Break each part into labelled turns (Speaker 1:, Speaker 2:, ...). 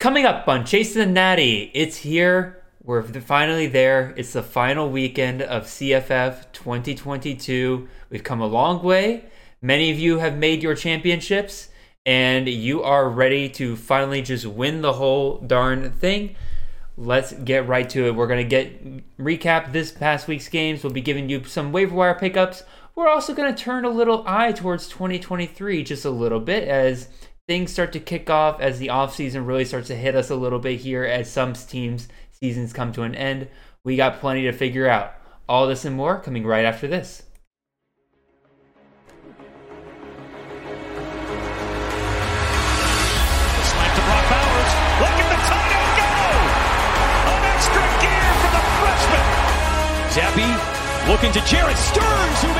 Speaker 1: Coming up on Chasing the Natty, it's here. We're finally there. It's the final weekend of CFF 2022. We've come a long way. Many of you have made your championships, and you are ready to finally just win the whole darn thing. Let's get right to it. We're going to get recap this past week's games. We'll be giving you some waiver wire pickups. We're also going to turn a little eye towards 2023 just a little bit as things start to kick off as the offseason really starts to hit us a little bit here as some teams' seasons come to an end. We got plenty to figure out. All this and more coming right after this.
Speaker 2: Zappy looking to Jared Stearns, who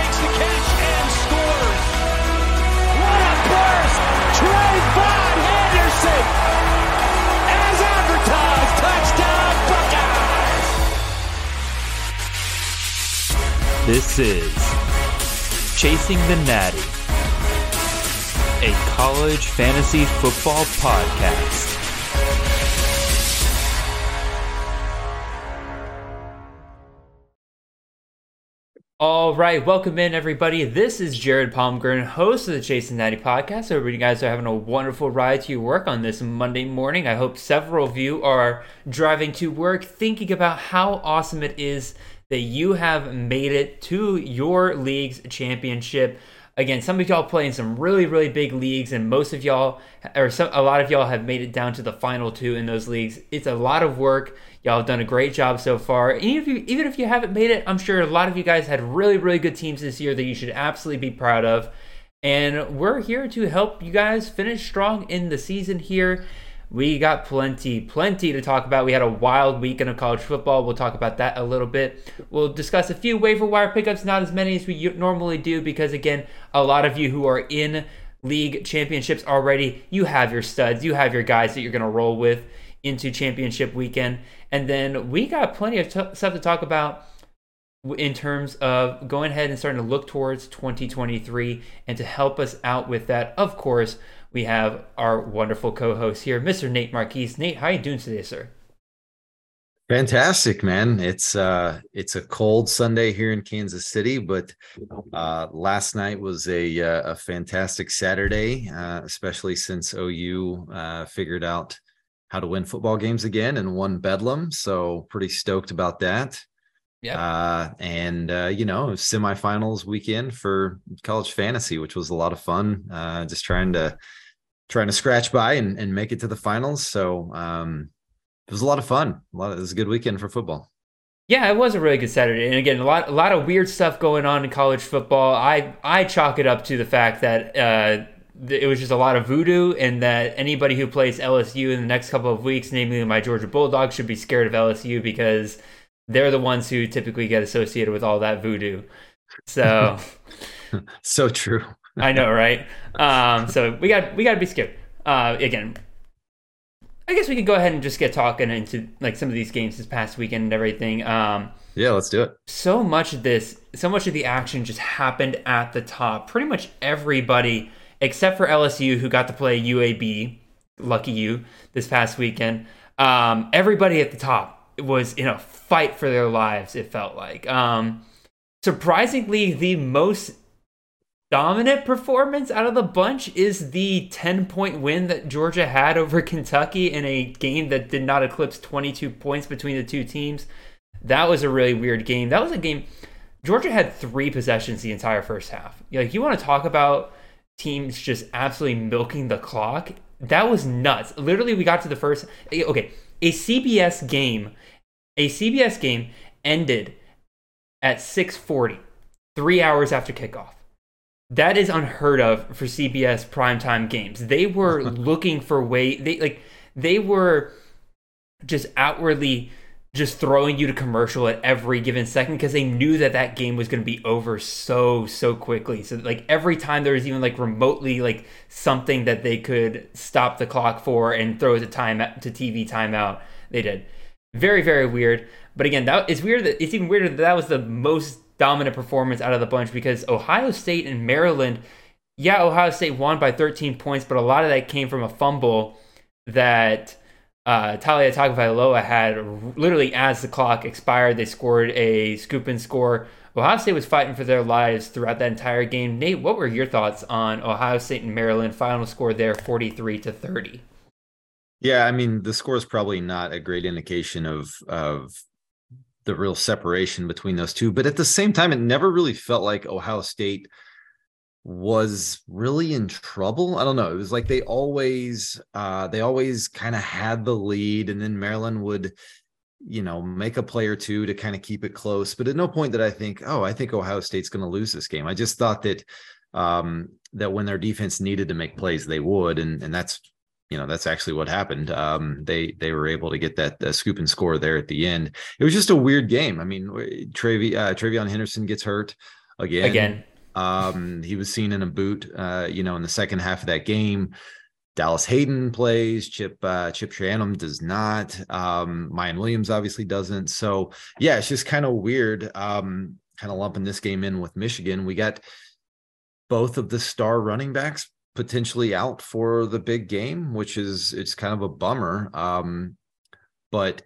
Speaker 1: This is Chasing the Natty, a college fantasy football podcast. All right, welcome in everybody. This is Jared Palmgren, host of the Chasing Natty podcast. Hope you guys are having a wonderful ride to work on this Monday morning. I hope several of you are driving to work thinking about how awesome it is that you have made it to your league's championship. Again, some of y'all play in some really, really big leagues, and most of y'all, or some, a lot of y'all, have made it down to the final two in those leagues. It's a lot of work. Y'all have done a great job so far. Even if you, even if you haven't made it, I'm sure a lot of you guys had really, really good teams this year that you should absolutely be proud of. And we're here to help you guys finish strong in the season here. We got plenty, plenty to talk about. We had a wild weekend of college football. We'll talk about that a little bit. We'll discuss a few waiver wire pickups, not as many as we normally do, because again, a lot of you who are in league championships already, you have your studs, you have your guys that you're going to roll with into championship weekend. And then we got plenty of t- stuff to talk about in terms of going ahead and starting to look towards 2023 and to help us out with that of course we have our wonderful co-host here mr nate marquise nate how you doing today sir
Speaker 3: Fantastic, man. It's uh it's a cold Sunday here in Kansas City, but uh last night was a uh, a fantastic Saturday, uh especially since OU uh figured out how to win football games again and won Bedlam, so pretty stoked about that.
Speaker 1: Yeah
Speaker 3: Uh and uh you know, semifinals weekend for college fantasy, which was a lot of fun. Uh just trying to trying to scratch by and, and make it to the finals. So um it was a lot of fun. A lot of, it was a good weekend for football.
Speaker 1: yeah it was a really good saturday and again a lot a lot of weird stuff going on in college football i i chalk it up to the fact that uh it was just a lot of voodoo and that anybody who plays lsu in the next couple of weeks namely my georgia bulldogs should be scared of lsu because they're the ones who typically get associated with all that voodoo so
Speaker 3: So true.
Speaker 1: I know, right? Um, so we got we got to be scared. Uh, again, I guess we could go ahead and just get talking into like some of these games this past weekend and everything. Um,
Speaker 3: Yeah, let's do it.
Speaker 1: so much of this, so much of the action just happened at the top. Pretty much everybody, except for LSU, who got to play UAB, lucky you, this past weekend. Um, everybody at the top was in a fight for their lives. It felt like. Um, surprisingly, the most dominant performance out of the bunch is the 10 point win that Georgia had over Kentucky in a game that did not eclipse 22 points between the two teams. That was a really weird game. That was a game Georgia had three possessions the entire first half. Like you want to talk about teams just absolutely milking the clock? That was nuts. Literally we got to the first okay, a CBS game, a CBS game ended at 6:40, 3 hours after kickoff. That is unheard of for CBS primetime games. They were looking for way they like they were just outwardly just throwing you to commercial at every given second because they knew that that game was going to be over so so quickly. So like every time there was even like remotely like something that they could stop the clock for and throw the time to TV timeout, they did. Very very weird. But again, that it's weird that it's even weirder that that was the most dominant performance out of the bunch because Ohio State and Maryland, yeah, Ohio State won by 13 points, but a lot of that came from a fumble that uh, Taulia Tagovailoa had literally as the clock expired, they scored a scoop and score. Ohio State was fighting for their lives throughout that entire game. Nate, what were your thoughts on Ohio State and Maryland? Final score there, forty-three to thirty.
Speaker 3: Yeah, I mean the score is probably not a great indication of of the real separation between those two, but at the same time, it never really felt like Ohio State was really in trouble. I don't know. It was like they always uh they always kind of had the lead and then Maryland would you know make a play or two to kind of keep it close, but at no point did I think, "Oh, I think Ohio State's going to lose this game." I just thought that um that when their defense needed to make plays, they would and and that's you know that's actually what happened. Um, they they were able to get that uh, scoop and score there at the end. It was just a weird game. I mean, Travi, uh, TreVeyon Henderson gets hurt again.
Speaker 1: Again,
Speaker 3: um, he was seen in a boot, uh, you know, in the second half of that game. Dallan Hayden plays. Chip uh, Chip Trayanum does not. Um, Miyan Williams obviously doesn't. So yeah, it's just kind of weird. Um, kind of lumping this game in with Michigan. We got both of the star running backs potentially out for the big game, which is it's kind of a bummer. Um, but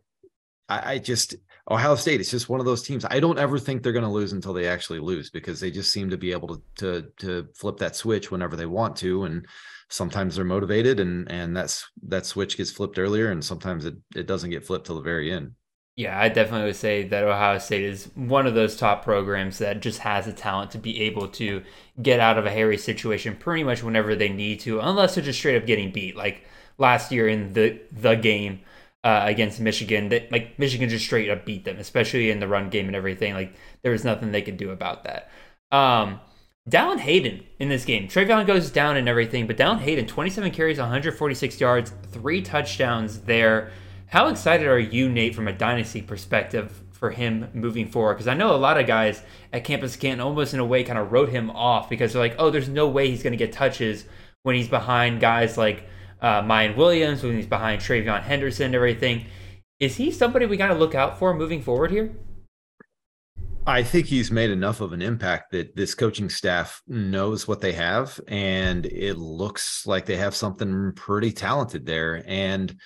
Speaker 3: I, I just Ohio State, it's just one of those teams. I don't ever think they're going to lose until they actually lose because they just seem to be able to to to flip that switch whenever they want to, and sometimes they're motivated, and and that's that switch gets flipped earlier, and sometimes it it doesn't get flipped till the very end.
Speaker 1: Yeah, I definitely would say that Ohio State is one of those top programs that just has the talent to be able to get out of a hairy situation pretty much whenever they need to, unless they're just straight up getting beat, like last year in the the game uh, against Michigan. That like Michigan just straight up beat them, especially in the run game and everything. Like there was nothing they could do about that. Um, Dallan Hayden in this game. TreVeyon goes down and everything, but Dallan Hayden, 27 carries, 146 yards, three touchdowns there. How excited are you, Nate, from a dynasty perspective for him moving forward? Because I know a lot of guys at Campus Canton almost in a way kind of wrote him off because they're like, oh, there's no way he's going to get touches when he's behind guys like uh, Miyan Williams, when he's behind TreVeyon Henderson and everything. Is he somebody we got to look out for moving forward here?
Speaker 3: I think he's made enough of an impact that this coaching staff knows what they have, and it looks like they have something pretty talented there. And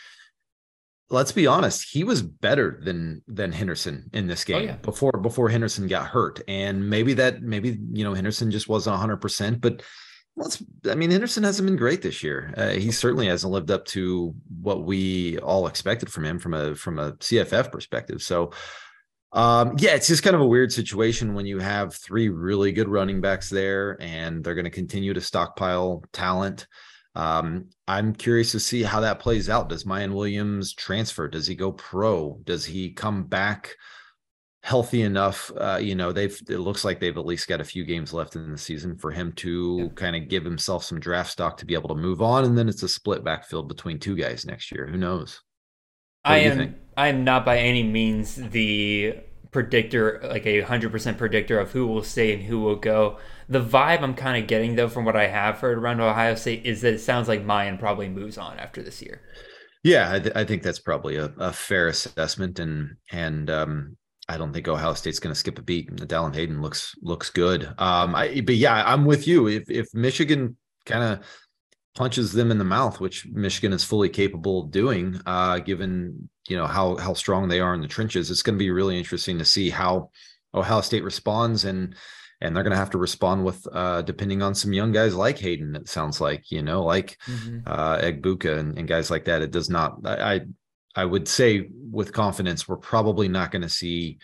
Speaker 3: let's be honest, he was better than than Henderson in this oh, game oh, yeah. before before Henderson got hurt. And maybe that maybe you know Henderson just wasn't 100, percent but well, I mean, Henderson hasn't been great this year. Uh, he certainly hasn't lived up to what we all expected from him from a from a CFF perspective. So, um, yeah, it's just kind of a weird situation when you have three really good running backs there, and they're going to continue to stockpile talent. Um, I'm curious to see how that plays out. Does Miyan Williams transfer? Does he go pro? Does he come back? healthy enough. Uh, you know, they've it looks like they've at least got a few games left in the season for him to yeah. kind of give himself some draft stock to be able to move on, and then it's a split backfield between two guys next year. Who knows?
Speaker 1: What I am I am not by any means the predictor, like a hundred percent predictor of who will stay and who will go. The vibe I'm kind of getting though from what I have heard around Ohio State is that it sounds like Miyan probably moves on after this year.
Speaker 3: Yeah, I, th- I think that's probably a, a, fair assessment, and and um, I don't think Ohio State's going to skip a beat. Dallan Hayden looks looks good. Um, I, but yeah, I'm with you. If if Michigan kind of punches them in the mouth, which Michigan is fully capable of doing, uh, given you know how how strong they are in the trenches, it's going to be really interesting to see how Ohio State responds and and they're going to have to respond with uh, depending on some young guys like Hayden. It sounds like you know, like mm-hmm. uh, Egbuka and, and, guys like that. It does not. I, I would say with confidence, we're probably not going to see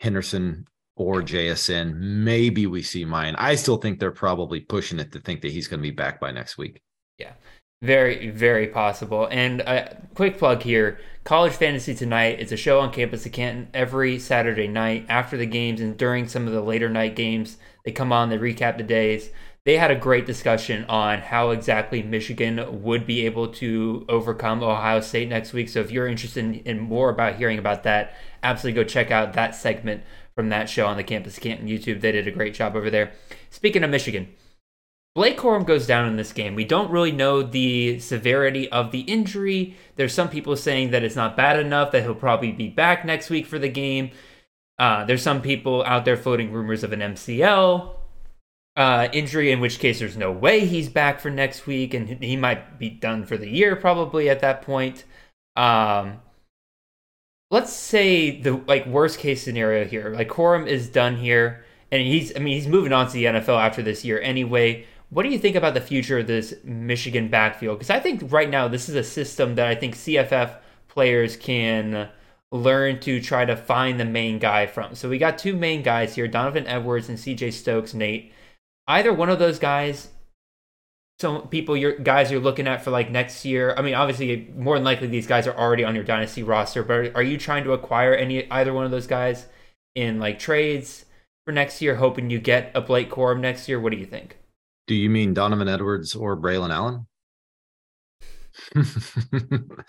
Speaker 3: Henderson or JSN. Maybe we see Miyan. I still think they're probably pushing it to think that he's going to be back by next week.
Speaker 1: Yeah, very, very possible. And a quick plug here College Fantasy Tonight It's a show on campus at Canton every Saturday night after the games and during some of the later night games. They come on, they recap the days they had a great discussion on how exactly Michigan would be able to overcome Ohio State next week. So if you're interested in, in, more about hearing about that, absolutely go check out that segment from that show on the Campus Canton YouTube. They did a great job over there. Speaking of Michigan, Blake Corum goes down in this game. We don't really know the severity of the injury. There's some people saying that it's not bad enough, that he'll probably be back next week for the game. Uh, there's some people out there floating rumors of an MCL uh, injury, in which case there's no way he's back for next week, and he might be done for the year probably at that point. Um, let's say the like worst case scenario here, like Corum is done here, and he's I mean he's moving on to the NFL after this year anyway. What do you think about the future of this Michigan backfield? Because I think right now this is a system that I think CFF players can learn to try to find the main guy from. So we got two main guys here, Donovan Edwards and CJ Stokes, Nate. Either one of those guys some people your guys you're looking at for like next year? I mean, obviously, more than likely these guys are already on your dynasty roster. But are you trying to acquire any either one of those guys in like trades for next year, hoping you get a Blake Corum next year? What do you think?
Speaker 3: Do you mean Donovan Edwards or Braylon Allen?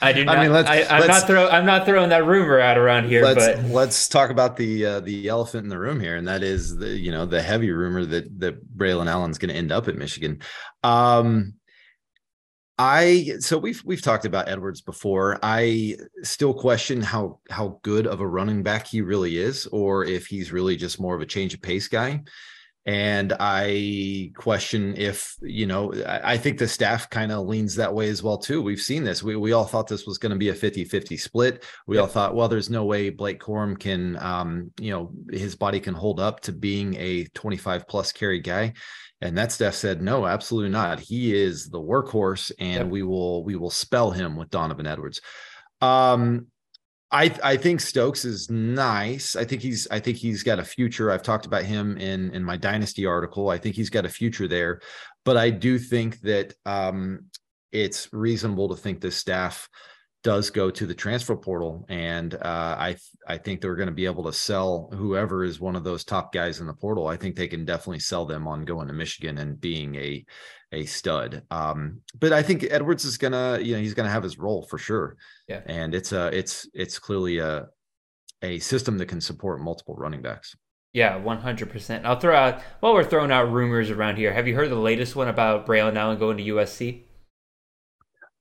Speaker 1: I do not. I mean, let's, I, am not throw. I'm not throwing that rumor out around here.
Speaker 3: Let's,
Speaker 1: but
Speaker 3: let's talk about the uh, the elephant in the room here, and that is the you know the heavy rumor that that Braylon Allen's going to end up at Michigan. Um, I so we've we've talked about Edwards before. I still question how how good of a running back he really is, or if he's really just more of a change of pace guy. And I question if, you know, I think the staff kind of leans that way as well, too. We've seen this. We, we all thought this was going to be a 50 50 split. We all thought, well, there's no way Blake Corum can, um, you know, his body can hold up to being a 25 plus carry guy. And that staff said, no, absolutely not. He is the workhorse, and yep. we will we will spell him with Donovan Edwards. Um, I I think Stokes is nice. I think he's I think he's got a future. I've talked about him in in my dynasty article. I think he's got a future there, but I do think that um, it's reasonable to think this staff does go to the transfer portal, and uh, I I think they're going to be able to sell whoever is one of those top guys in the portal. I think they can definitely sell them on going to Michigan and being a a stud. Um, but I think Edwards is gonna, you know, he's gonna have his role for sure.
Speaker 1: Yeah.
Speaker 3: And it's a, it's, it's clearly a, a system that can support multiple running backs.
Speaker 1: Yeah, one hundred percent. I'll throw out while we're throwing out rumors around here. Have you heard the latest one about Braylon Allen going to USC?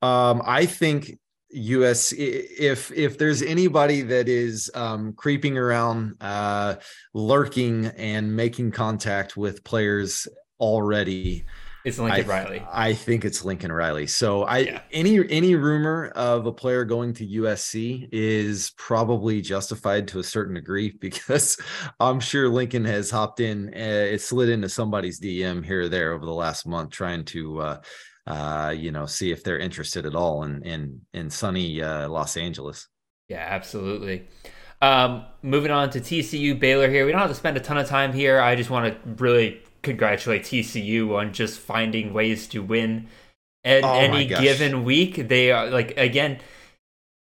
Speaker 3: Um, I think US if if there's anybody that is um, creeping around, uh, lurking and making contact with players already,
Speaker 1: it's Lincoln I, Riley.
Speaker 3: I think it's Lincoln Riley. So I yeah. any any rumor of a player going to USC is probably justified to a certain degree because I'm sure Lincoln has hopped in, uh, it slid into somebody's DM here or there over the last month, trying to. Uh, uh, you know, see if they're interested at all in in in sunny uh, Los Angeles.
Speaker 1: Yeah, absolutely. Um, moving on to TCU Baylor here. We don't have to spend a ton of time here. I just want to really congratulate TCU on just finding ways to win at oh any given week. They are like again.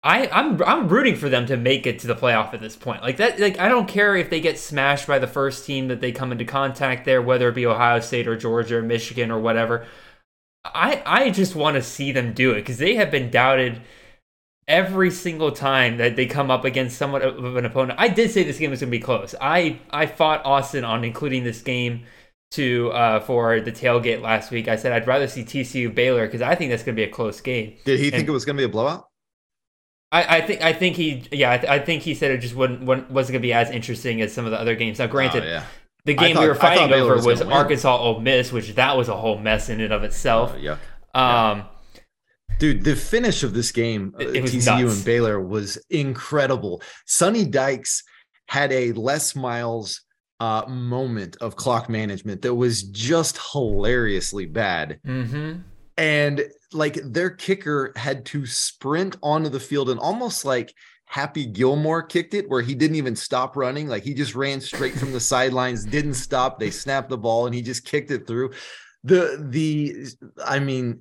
Speaker 1: I, I'm I'm rooting for them to make it to the playoff at this point. Like that, like I don't care if they get smashed by the first team that they come into contact there, whether it be Ohio State or Georgia or Michigan or whatever. I I just want to see them do it because they have been doubted every single time that they come up against somewhat of an opponent. I did say this game was going to be close. I I fought Austin on including this game to uh, for the tailgate last week. I said I'd rather see TCU Baylor because I think that's going to be a close game.
Speaker 3: Did he and think it was going to be a blowout?
Speaker 1: I, I think I think he yeah I, I, think he said it just wouldn't, wouldn't wasn't going to be as interesting as some of the other games. Now, granted, oh, yeah. The game thought, we were fighting over was, was Arkansas Ole Miss, which that was a whole mess in and of itself.
Speaker 3: Oh, yeah.
Speaker 1: Um,
Speaker 3: Dude, the finish of this game, it, it TCU nuts. and Baylor, was incredible. Sonny Dykes had a Les Miles uh, moment of clock management that was just hilariously bad.
Speaker 1: Mm-hmm.
Speaker 3: And like their kicker had to sprint onto the field and almost like Happy Gilmore kicked it, where he didn't even stop running. Like he just ran straight from the sidelines, didn't stop. They snapped the ball and he just kicked it through. The, the, I mean,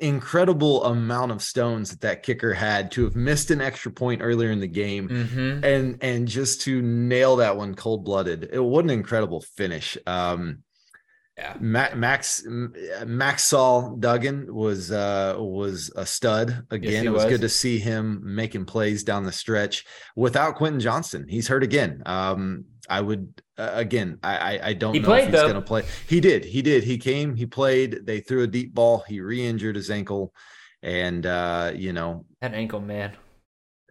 Speaker 3: incredible amount of stones that that kicker had to have missed an extra point earlier in the game
Speaker 1: mm-hmm.
Speaker 3: and and just to nail that one cold blooded it what an incredible finish um
Speaker 1: yeah
Speaker 3: max max saul duggan was uh was a stud again yes, it was, was, good to see him making plays down the stretch without quentin johnston he's hurt again um I would uh, again. I I don't he know played, if he's going to play. He did. He did. He came. He played. They threw a deep ball. He re-injured his ankle, and uh, you know
Speaker 1: that ankle, man.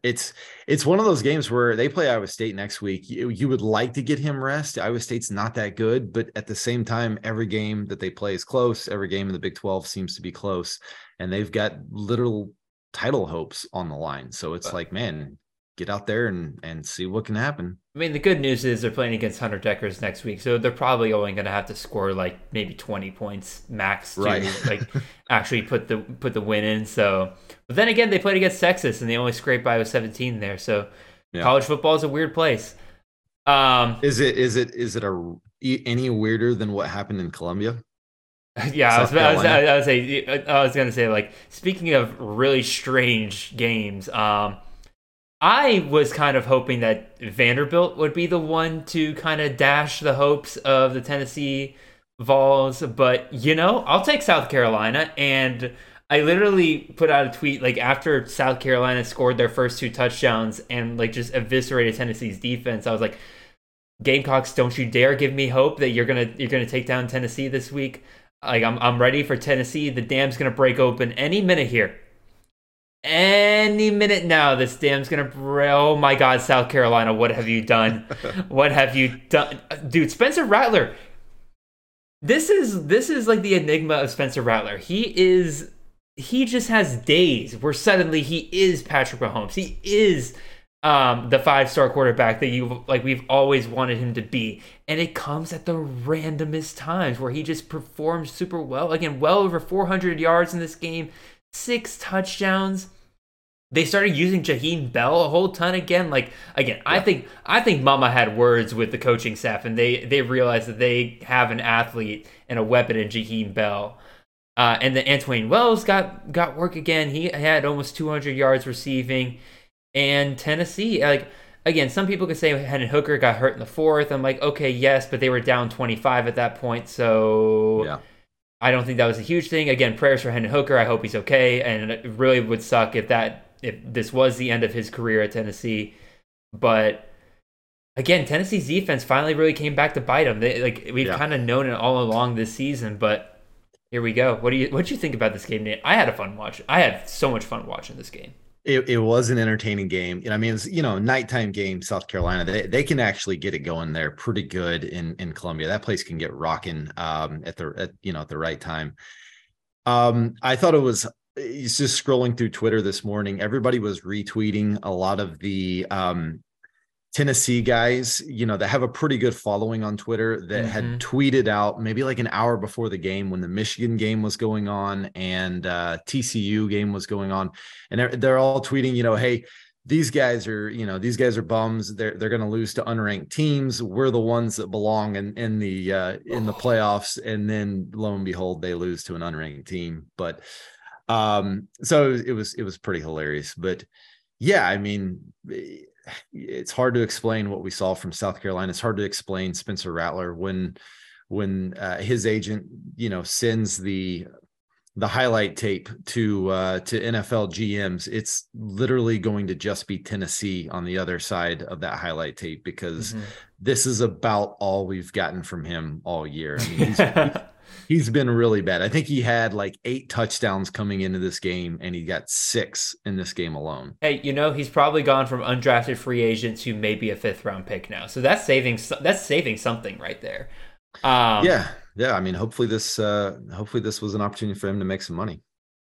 Speaker 3: It's it's one of those games where they play Iowa State next week. You, you would like to get him rest. Iowa State's not that good, but at the same time, every game that they play is close. Every game in the Big Twelve seems to be close, and they've got literal title hopes on the line. So it's
Speaker 1: But-
Speaker 3: like, man, get out there and and see what can happen.
Speaker 1: I mean, the good news is they're playing against Hunter Dekkers next week, so they're probably only going to have to score like maybe 20 points max to
Speaker 3: Right.
Speaker 1: like actually put the put the win in. So, but then again, they played against Texas and they only scraped by with 17 there. So,
Speaker 3: Yeah.
Speaker 1: college football is a weird place. Um,
Speaker 3: Is it is it is it a any weirder than what happened in Columbia?
Speaker 1: yeah, I was, I was, I was, say, I was gonna say like speaking of really strange games, um, I was kind of hoping that Vanderbilt would be the one to kind of dash the hopes of the Tennessee Vols, but you know, I'll take South Carolina and. I literally put out a tweet like after South Carolina scored their first two touchdowns and like just eviscerated Tennessee's defense. I was like, Gamecocks, don't you dare give me hope that you're gonna you're gonna take down Tennessee this week. Like I'm I'm ready for Tennessee. The dam's gonna break open any minute here. Any minute now, this dam's gonna. Oh my God, South Carolina, what have you done? what have you done, dude? Spencer Rattler. This is this is like the enigma of Spencer Rattler. He is he just has days where suddenly he is Patrick Mahomes. He is um, the five star quarterback that you like we've always wanted him to be, and it comes at the randomest times where he just performs super well. Again, well over 400 yards in this game, six touchdowns. They started using Jaheim Bell a whole ton again. Like again, I think I think Mama had words with the coaching staff, and they they realized that they have an athlete and a weapon in Jaheim Bell. Uh, and then Antwane Wells got got work again. He had almost 200 yards receiving. And Tennessee, like again, some people could say Hendon Hooker got hurt in the fourth. I'm like, okay, yes, but they were down 25 at that point, so
Speaker 3: Yeah.
Speaker 1: I don't think that was a huge thing. Again, prayers for Hendon Hooker. I hope he's okay. And it really would suck if that if this was the end of his career at Tennessee. But again, Tennessee's defense finally really came back to bite them. They, like we've
Speaker 3: Yeah.
Speaker 1: kind of known it all along this season, but here we go. What do you what do you think about this game, Nate? I had a fun watch. I had so much fun watching this game.
Speaker 3: It, it was an entertaining game. And I mean, it's, you know, nighttime game, South Carolina, they, they can actually get it going there pretty good in, in Columbia. That place can get rocking um, at the, at, you know, at the right time. Um, I thought it was, it's just scrolling through Twitter this morning. Everybody was retweeting a lot of the um, Tennessee guys, you know, that have a pretty good following on Twitter that
Speaker 1: Mhm.
Speaker 3: had tweeted out maybe like an hour before the game when the Michigan game was going on and uh, TCU game was going on, and they're, they're all tweeting, you know, hey, these guys are, you know, these guys are bums. They're they're going to lose to unranked teams. We're the ones that belong in in the uh, in the playoffs, and then lo and behold, they lose to an unranked team. But um, so it was it was pretty hilarious. But yeah, I mean it's hard to explain what we saw from South Carolina. It's hard to explain Spencer Rattler when when uh, his agent, you know, sends the the highlight tape to uh, to NFL GMs. It's literally going to just be Tennessee on the other side of that highlight tape because
Speaker 1: Mhm.
Speaker 3: this is about all we've gotten from him all year. I mean, he's, he's been really bad. I think he had like eight touchdowns coming into this game, and he got six in this game alone.
Speaker 1: Hey, you know he's probably gone from undrafted free agent to maybe a fifth round pick now. So that's saving that's saving something right there. Um,
Speaker 3: yeah, yeah. I mean, hopefully this, uh, hopefully this was an opportunity for him to make some money.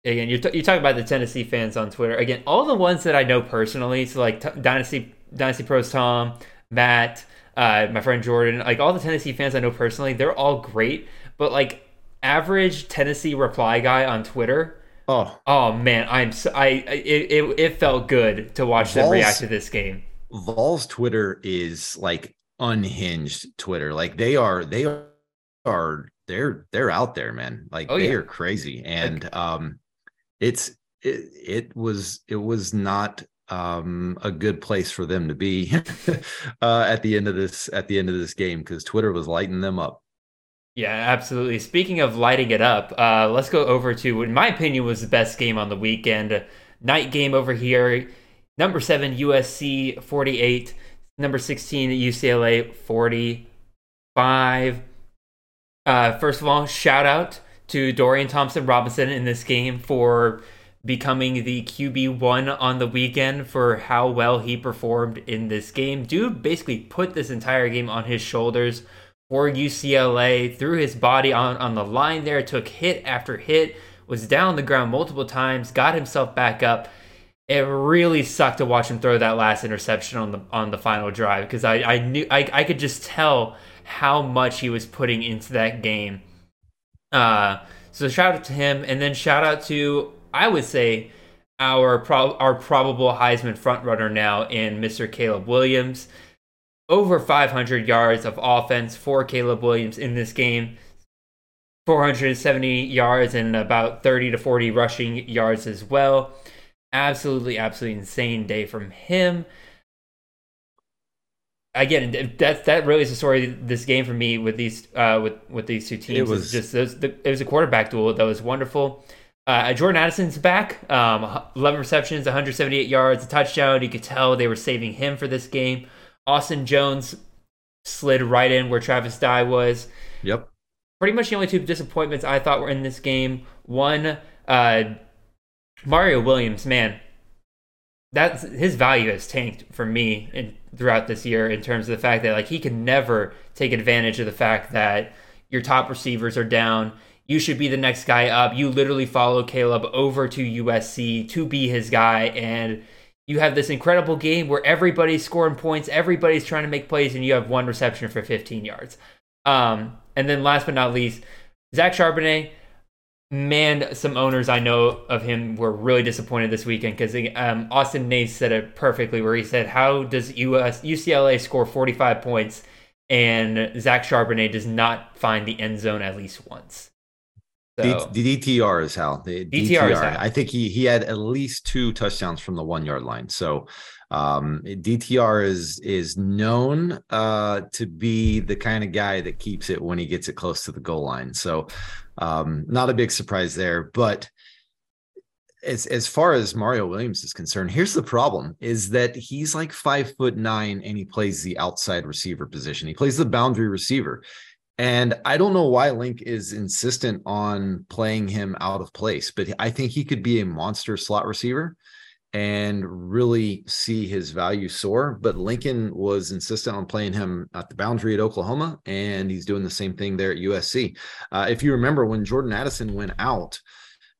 Speaker 1: Again, you're, t- you're talking about the Tennessee fans on Twitter. Again, all the ones that I know personally, so like t- Dynasty Dynasty Pros Tom, Matt, uh, my friend Jordan, like all the Tennessee fans I know personally, they're all great. But like average Tennessee reply guy on Twitter,
Speaker 3: Oh,
Speaker 1: oh man, I'm so, I it, it it felt good to watch them react to this game.
Speaker 3: Vol's Twitter is like unhinged Twitter. Like they are, they are, are they're they're out there, man. Like
Speaker 1: Oh,
Speaker 3: they
Speaker 1: yeah.
Speaker 3: are crazy, and um, it's it, it was it was not um a good place for them to be uh at the end of this at the end of this game because Twitter was lighting them up.
Speaker 1: Yeah, absolutely. Speaking of lighting it up, uh, let's go over to, in my opinion, was the best game on the weekend. Night game over here. Number seven, USC 48. Number 16, UCLA 45. Uh, first of all, shout out to Dorian Thompson Robinson in this game for becoming the QB1 on the weekend for how well he performed in this game. Dude basically put this entire game on his shoulders for UCLA, threw his body on, on the line there, took hit after hit, was down on the ground multiple times, got himself back up. It really sucked to watch him throw that last interception on the on the final drive because I, I knew I, I could just tell how much he was putting into that game. Uh, so shout out to him, and then shout out to I would say our pro- our probable Heisman frontrunner now in Mr. Caleb Williams. Over 500 yards of offense for Caleb Williams in this game. 470 yards and about 30 to 40 rushing yards as well. Absolutely, absolutely insane day from him. Again, that that really is the story of this game for me with these uh, with with these two teams. It was just those, the, it was a quarterback duel that was wonderful. Uh, Jordan Addison's back. Um, 11 receptions, 178 yards, a touchdown. You could tell they were saving him for this game. Austin Jones slid right in where Travis Dye was.
Speaker 3: Yep.
Speaker 1: Pretty much the only two disappointments I thought were in this game. One, uh, Mario Williams, man, that's his value has tanked for me in, throughout this year in terms of the fact that like he can never take advantage of the fact that your top receivers are down you should be the next guy up. You literally follow Caleb over to USC to be his guy. And you have this incredible game where everybody's scoring points, everybody's trying to make plays, and you have one reception for 15 yards. Um, and then last but not least, Zach Charbonnet. Man, some owners I know of him were really disappointed this weekend because um, Austin Nace said it perfectly, where he said, "How does US UCLA score 45 points and Zach Charbonnet does not find the end zone at least once?"
Speaker 3: So. D- DTR is how the DTR. DTR is how. I think he he had at least two touchdowns from the one yard line. So um, DTR is is known uh, to be the kind of guy that keeps it when he gets it close to the goal line. So um, not a big surprise there, but as as far as Mario Williams is concerned, here's the problem: is that he's like five foot nine and he plays the outside receiver position. He plays the boundary receiver. And I don't know why Link is insistent on playing him out of place, but I think he could be a monster slot receiver and really see his value soar. But Lincoln was insistent on playing him at the boundary at Oklahoma, and he's doing the same thing there at USC. Uh, if you remember when Jordan Addison went out,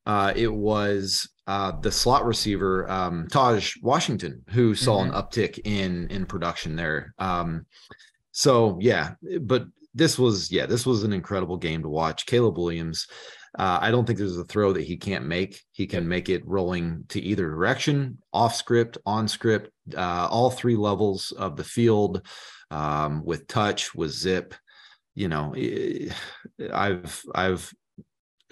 Speaker 3: uh, it was uh, the slot receiver um, Tahj Washington who saw mm-hmm. an uptick in in production there. Um, so yeah, but this was yeah this was an incredible game to watch. Caleb williams uh, i don't think there's a throw that he can't make. He can make it rolling to either direction off script on script uh, all three levels of the field um, with touch with zip. You know i've i've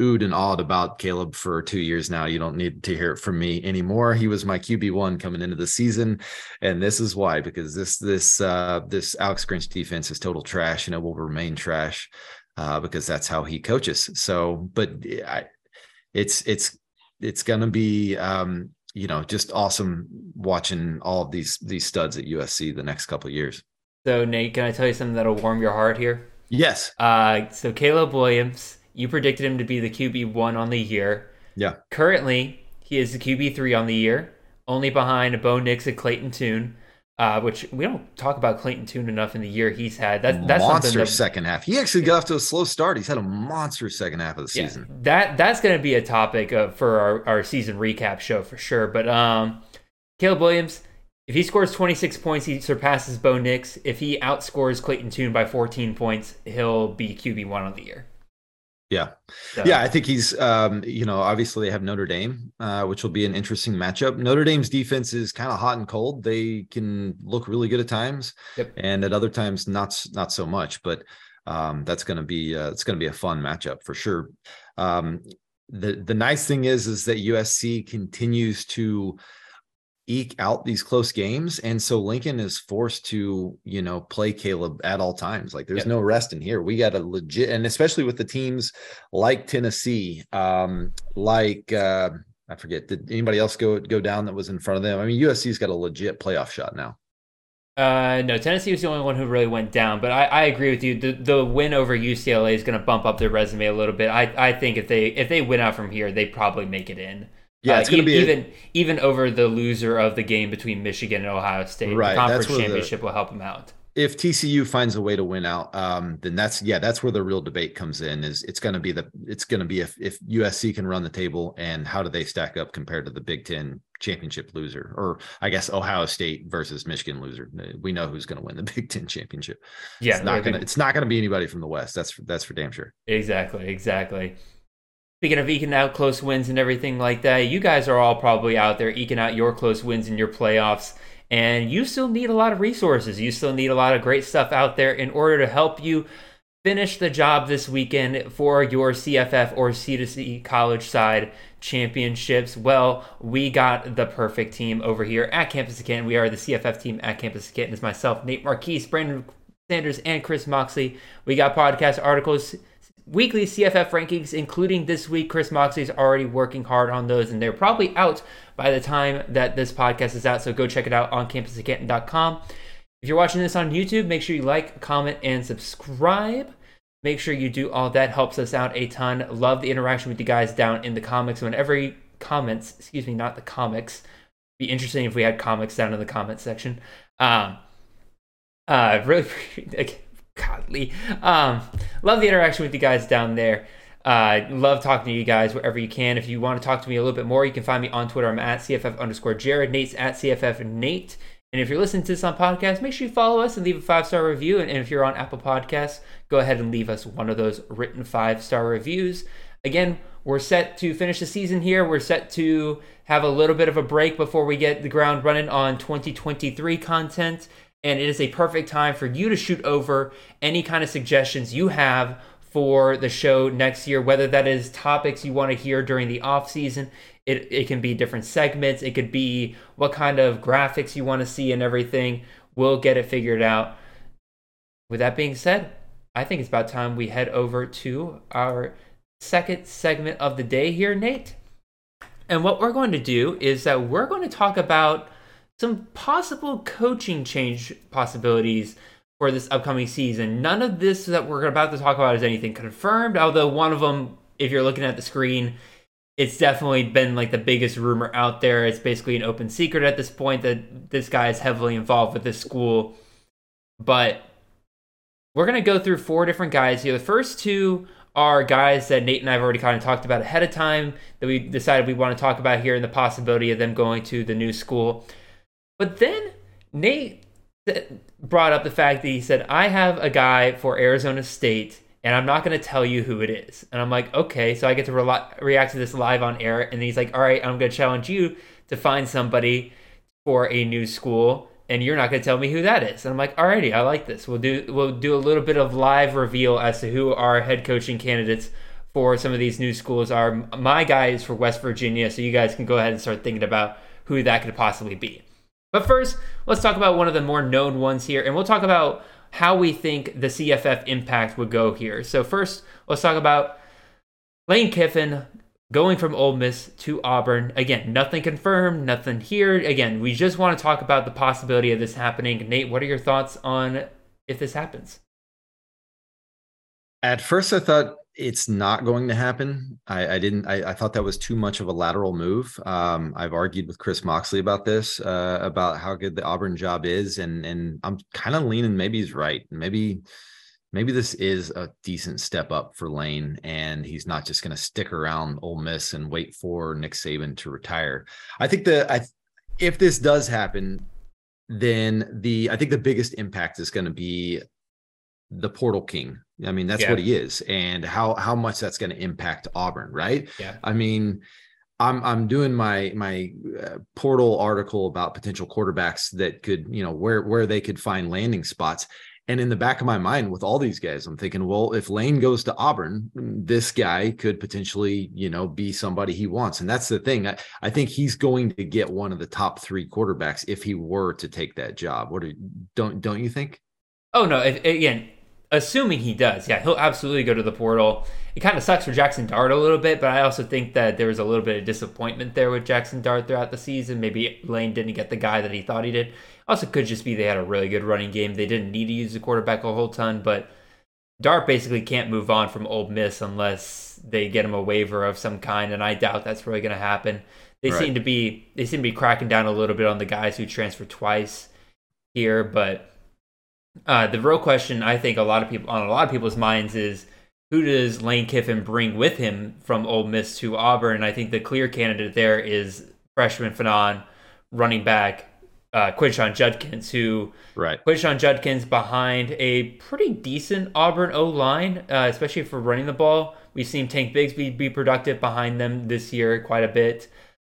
Speaker 3: oohed and awed about Caleb for two years now. You don't need to hear it from me anymore. He was my QB one coming into the season, and this is why because this this uh, this Alex Grinch defense is total trash, and it will remain trash uh, because that's how he coaches. So, but I, it's it's it's gonna be um, you know just awesome watching all of these these studs at USC the next couple years.
Speaker 1: So Nate, can I tell you something that'll warm your heart here?
Speaker 3: Yes.
Speaker 1: Uh, so Caleb Williams you predicted him to be the QB one on the year.
Speaker 3: Yeah.
Speaker 1: Currently, he is the QB three on the year, only behind Bo Nix and Clayton Tune. Uh, which we don't talk about Clayton Tune enough in the year he's had. That, that's
Speaker 3: monster
Speaker 1: that,
Speaker 3: second half. He actually got off to a slow start. He's had a monster second half of the season.
Speaker 1: Yeah, that that's going to be a topic of, for our, our season recap show for sure. But um, Caleb Williams, if he scores 26 points, he surpasses Bo Nix. If he outscores Clayton Tune by 14 points, he'll be QB one on the year.
Speaker 3: Yeah. So. Yeah, I think he's um, you know, obviously they have Notre Dame, uh, which will be an interesting matchup. Notre Dame's defense is kind of hot and cold. They can look really good at times yep. and at other times not not so much, but um, that's going to be uh, it's going to be a fun matchup for sure. Um, the the nice thing is is that USC continues to eke out these close games and so lincoln is forced to you know play caleb at all times like there's no rest in here. We got a legit and especially with the teams like tennessee um like uh i forget did anybody else go go down that was in front of them? I mean usc's got a legit playoff shot now.
Speaker 1: Uh no tennessee was the only one who really went down but i, I agree with you. The, the win over ucla is going to bump up their resume a little bit. I i think if they if they win out from here they probably make it in
Speaker 3: yeah, it's uh, going to be
Speaker 1: even a, even over the loser of the game between Michigan and Ohio State. Right, the conference championship the, will help them out.
Speaker 3: if TCU finds a way to win out, um, then that's yeah, that's where the real debate comes in. Is it's going to be the it's going to be if if USC can run the table and how do they stack up compared to the Big Ten championship loser, or I guess Ohio State versus Michigan loser. We know who's going to win the Big Ten championship.
Speaker 1: Yeah,
Speaker 3: it's not going to it's not going to be anybody from the West. That's that's for damn sure.
Speaker 1: Exactly, exactly. Speaking of eking out close wins and everything like that, you guys are all probably out there eking out your close wins in your playoffs and you still need a lot of resources. You still need a lot of great stuff out there in order to help you finish the job this weekend for your CFF or C2C college side championships. Well, we got the perfect team over here at Campus Canton. We are the CFF team at Campus Canton. It's myself, Nate Marquise, Brandon Sanders, and Chris Moxley. We got podcast articles weekly CFF rankings, including this week. Chris Moxley is already working hard on those, and they're probably out by the time that this podcast is out. So go check it out on campus2canton.com. If you're watching this on YouTube, make sure you like, comment, and subscribe. Make sure you do all that helps us out a ton. Love the interaction with you guys down in the comments. Whenever you comments, excuse me, not the comics. Be interesting if we had comics down in the comments section. Um, uh, really, godly. Um, love the interaction with you guys down there. Uh, love talking to you guys wherever you can. If you want to talk to me a little bit more, you can find me on Twitter. I'm at CFF underscore Jared. Nate's at CFF Nate. And if you're listening to this on podcast, make sure you follow us and leave a five star review. And, if you're on Apple Podcasts, go ahead and leave us one of those written five star reviews. Again, we're set to finish the season here. We're set to have a little bit of a break before we get the ground running on 2023 content. And it is a perfect time for you to shoot over any kind of suggestions you have for the show next year, whether that is topics you want to hear during the off season. It, it can be different segments. It could be what kind of graphics you want to see and everything. We'll get it figured out. With that being said, I think it's about time we head over to our second segment of the day here, Nate. And what we're going to do is that we're going to talk about some possible coaching change possibilities for this upcoming season. None of this that we're about to talk about is anything confirmed, although one of them, if you're looking at the screen, it's definitely been like the biggest rumor out there. It's basically an open secret at this point that this guy is heavily involved with this school. But we're going to go through four different guys here. The first two are guys that Nate and I have already kind of talked about ahead of time that we decided we want to talk about here and the possibility of them going to the new school. But then Nate brought up the fact that he said, I have a guy for Arizona State and I'm not going to tell you who it is. And I'm like, okay, so I get to re- react to this live on air. And he's like, all right, I'm going to challenge you to find somebody for a new school, and you're not going to tell me who that is. And I'm like, alrighty, I like this. We'll do we'll do a little bit of live reveal as to who our head coaching candidates for some of these new schools are. My guy is for West Virginia, so you guys can go ahead and start thinking about who that could possibly be. But first, let's talk about one of the more known ones here, and we'll talk about how we think the CFF impact would go here. So first, let's talk about Lane Kiffin going from Ole Miss to Auburn. Again, nothing confirmed, nothing here. Again, we just want to talk about the possibility of this happening. Nate, what are your thoughts on if this happens?
Speaker 3: At first, I thought it's not going to happen. I, I didn't. I, I, thought that was too much of a lateral move. Um, I've argued with Chris Moxley about this, uh, about how good the Auburn job is, and and I'm kind of leaning. Maybe he's right. Maybe maybe this is a decent step up for Lane, and he's not just going to stick around Ole Miss and wait for Nick Saban to retire. I think the I if this does happen, then the I think the biggest impact is going to be the portal king. I mean, that's yeah. what he is, and how how much that's going to impact Auburn, right?
Speaker 1: Yeah.
Speaker 3: I mean, I'm I'm doing my my uh, portal article about potential quarterbacks that could, you know, where where they could find landing spots. And in the back of my mind, with all these guys, I'm thinking, well, if Lane goes to Auburn, this guy could potentially, you know, be somebody he wants. And that's the thing. I, I think he's going to get one of the top three quarterbacks if he were to take that job. What do, don't don't you think?
Speaker 1: Oh no! If, again, assuming he does, yeah, he'll absolutely go to the portal. It kind of sucks for Jackson Dart a little bit, but I also think that there was a little bit of disappointment there with Jackson Dart throughout the season. Maybe Lane didn't get the guy that he thought he did. Also, could just be they had a really good running game. They didn't need to use the quarterback a whole ton, but Dart basically can't move on from Ole Miss unless they get him a waiver of some kind, and I doubt that's really going to happen. They right. seem to be they seem to be cracking down a little bit on the guys who transferred twice here, but Uh, the real question I think a lot of people on a lot of people's minds is who does Lane Kiffin bring with him from Ole Miss to Auburn? And I think the clear candidate there is freshman Fanon, running back uh, Quinshon Judkins, who
Speaker 3: right
Speaker 1: Quinshon Judkins behind a pretty decent Auburn O line, uh, especially for running the ball. We've seen Tank Bigsby be productive behind them this year quite a bit.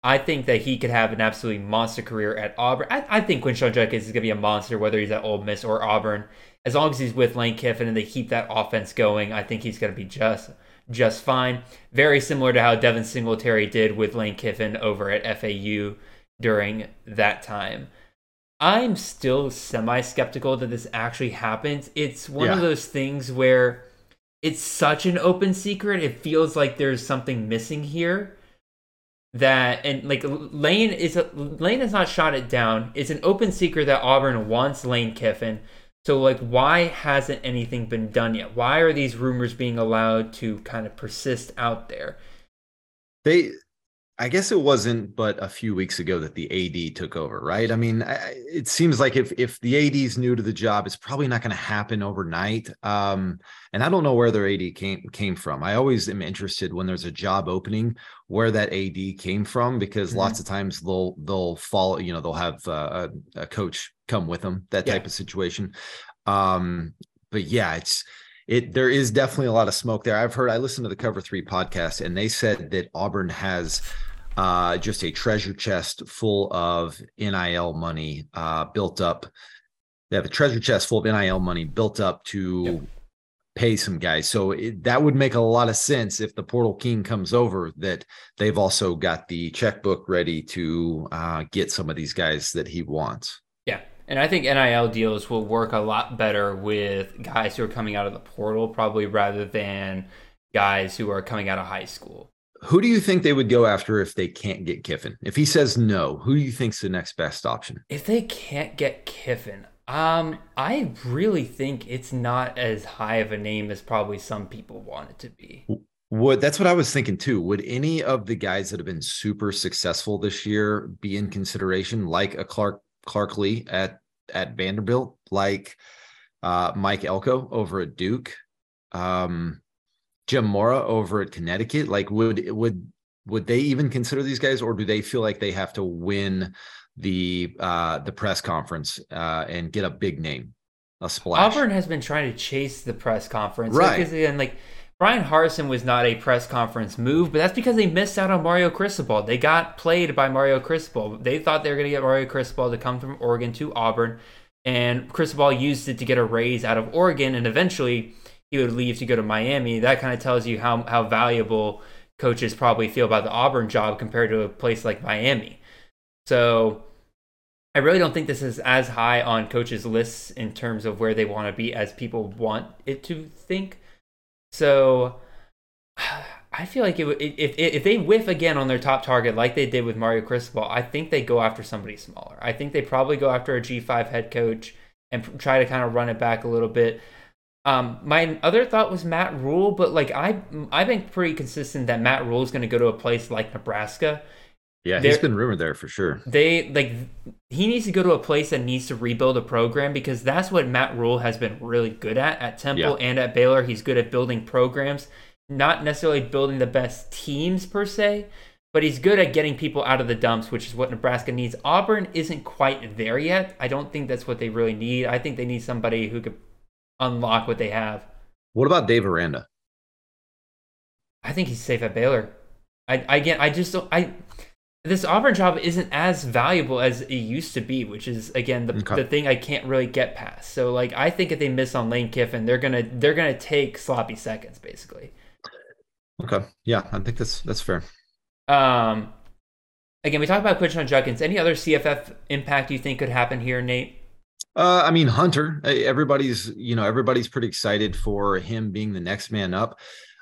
Speaker 1: I think that he could have an absolutely monster career at Auburn. I, I think Quinshon Judkins is going to be a monster, whether he's at Ole Miss or Auburn. As long as he's with Lane Kiffin and they keep that offense going, I think he's going to be just just fine. Very similar to how Devin Singletary did with Lane Kiffin over at FAU during that time. I'm still semi skeptical that this actually happens. It's one yeah. of those things where it's such an open secret. It feels like there's something missing here that and like Lane is a, Lane has not shot it down. It's an open secret that Auburn wants Lane Kiffin. So like why hasn't anything been done yet? Why are these rumors being allowed to kind of persist out there?
Speaker 3: They I guess it wasn't but a few weeks ago that the AD took over, right? I mean, I, it seems like if if the AD is new to the job, it's probably not going to happen overnight. Um, and I don't know where their AD came came from. I always am interested when there's a job opening where that AD came from because mm-hmm. lots of times they'll they'll follow, you know, they'll have uh, a, a, coach come with them, that type of situation. Um, but yeah, it's it there is definitely a lot of smoke there. I've heard I listened to the Cover Three podcast, and they said that Auburn has uh, just a treasure chest full of NIL money uh, built up. They have a treasure chest full of NIL money built up to yep. pay some guys. So it, that would make a lot of sense if the Portal King comes over. That they've also got the checkbook ready to uh, get some of these guys that he wants.
Speaker 1: And I think NIL deals will work a lot better with guys who are coming out of the portal, probably rather than guys who are coming out of high school.
Speaker 3: Who do you think they would go after if they can't get Kiffin? If he says no, who do you think's the next best option?
Speaker 1: If they can't get Kiffin, um, I really think it's not as high of a name as probably some people want it to be.
Speaker 3: Would that's what I was thinking too. Would any of the guys that have been super successful this year be in consideration, like a Clark Clark Lea at at Vanderbilt, like uh, Mike Elko over at Duke, um, Jim Mora over at Connecticut. Like, would would would they even consider these guys, or do they feel like they have to win the uh, the press conference uh, and get a big name, a splash?
Speaker 1: Auburn has been trying to chase the press conference,
Speaker 3: right?
Speaker 1: Because again, like Bryan Harsin was not a press conference move, but that's because they missed out on Mario Cristobal. They got played by Mario Cristobal. They thought they were going to get Mario Cristobal to come from Oregon to Auburn, and Cristobal used it to get a raise out of Oregon, and eventually he would leave to go to Miami. That kind of tells you how, how valuable coaches probably feel about the Auburn job compared to a place like Miami. So I really don't think this is as high on coaches' lists in terms of where they want to be as people want it to think. So I feel like it, if if they whiff again on their top target like they did with Mario Cristobal, I think they go after somebody smaller. I think they probably go after a G5 head coach and try to kind of run it back a little bit. Um, my other thought was Matt Rhule, but like I I've been pretty consistent that Matt Rhule is going to go to a place like Nebraska
Speaker 3: yeah, he's been rumored there for sure.
Speaker 1: They like he needs to go to a place that needs to rebuild a program because that's what Matt Rhule has been really good at at Temple yeah. and at Baylor. He's good at building programs, not necessarily building the best teams per se, but he's good at getting people out of the dumps, which is what Nebraska needs. Auburn isn't quite there yet. I don't think that's what they really need. I think they need somebody who could unlock what they have.
Speaker 3: What about Dave Aranda?
Speaker 1: I think he's safe at Baylor. I again, I just don't. I this Auburn job isn't as valuable as it used to be, which is again the, okay. the thing I can't really get past. So like I think if they miss on Lane Kiffin, they're gonna they're gonna take sloppy seconds basically.
Speaker 3: Okay, yeah, I think that's that's fair.
Speaker 1: Um, again, we talked about Quinshon Judkins. Any other CFF impact you think could happen here, Nate?
Speaker 3: Uh, I mean, Hunter. Everybody's you know everybody's pretty excited for him being the next man up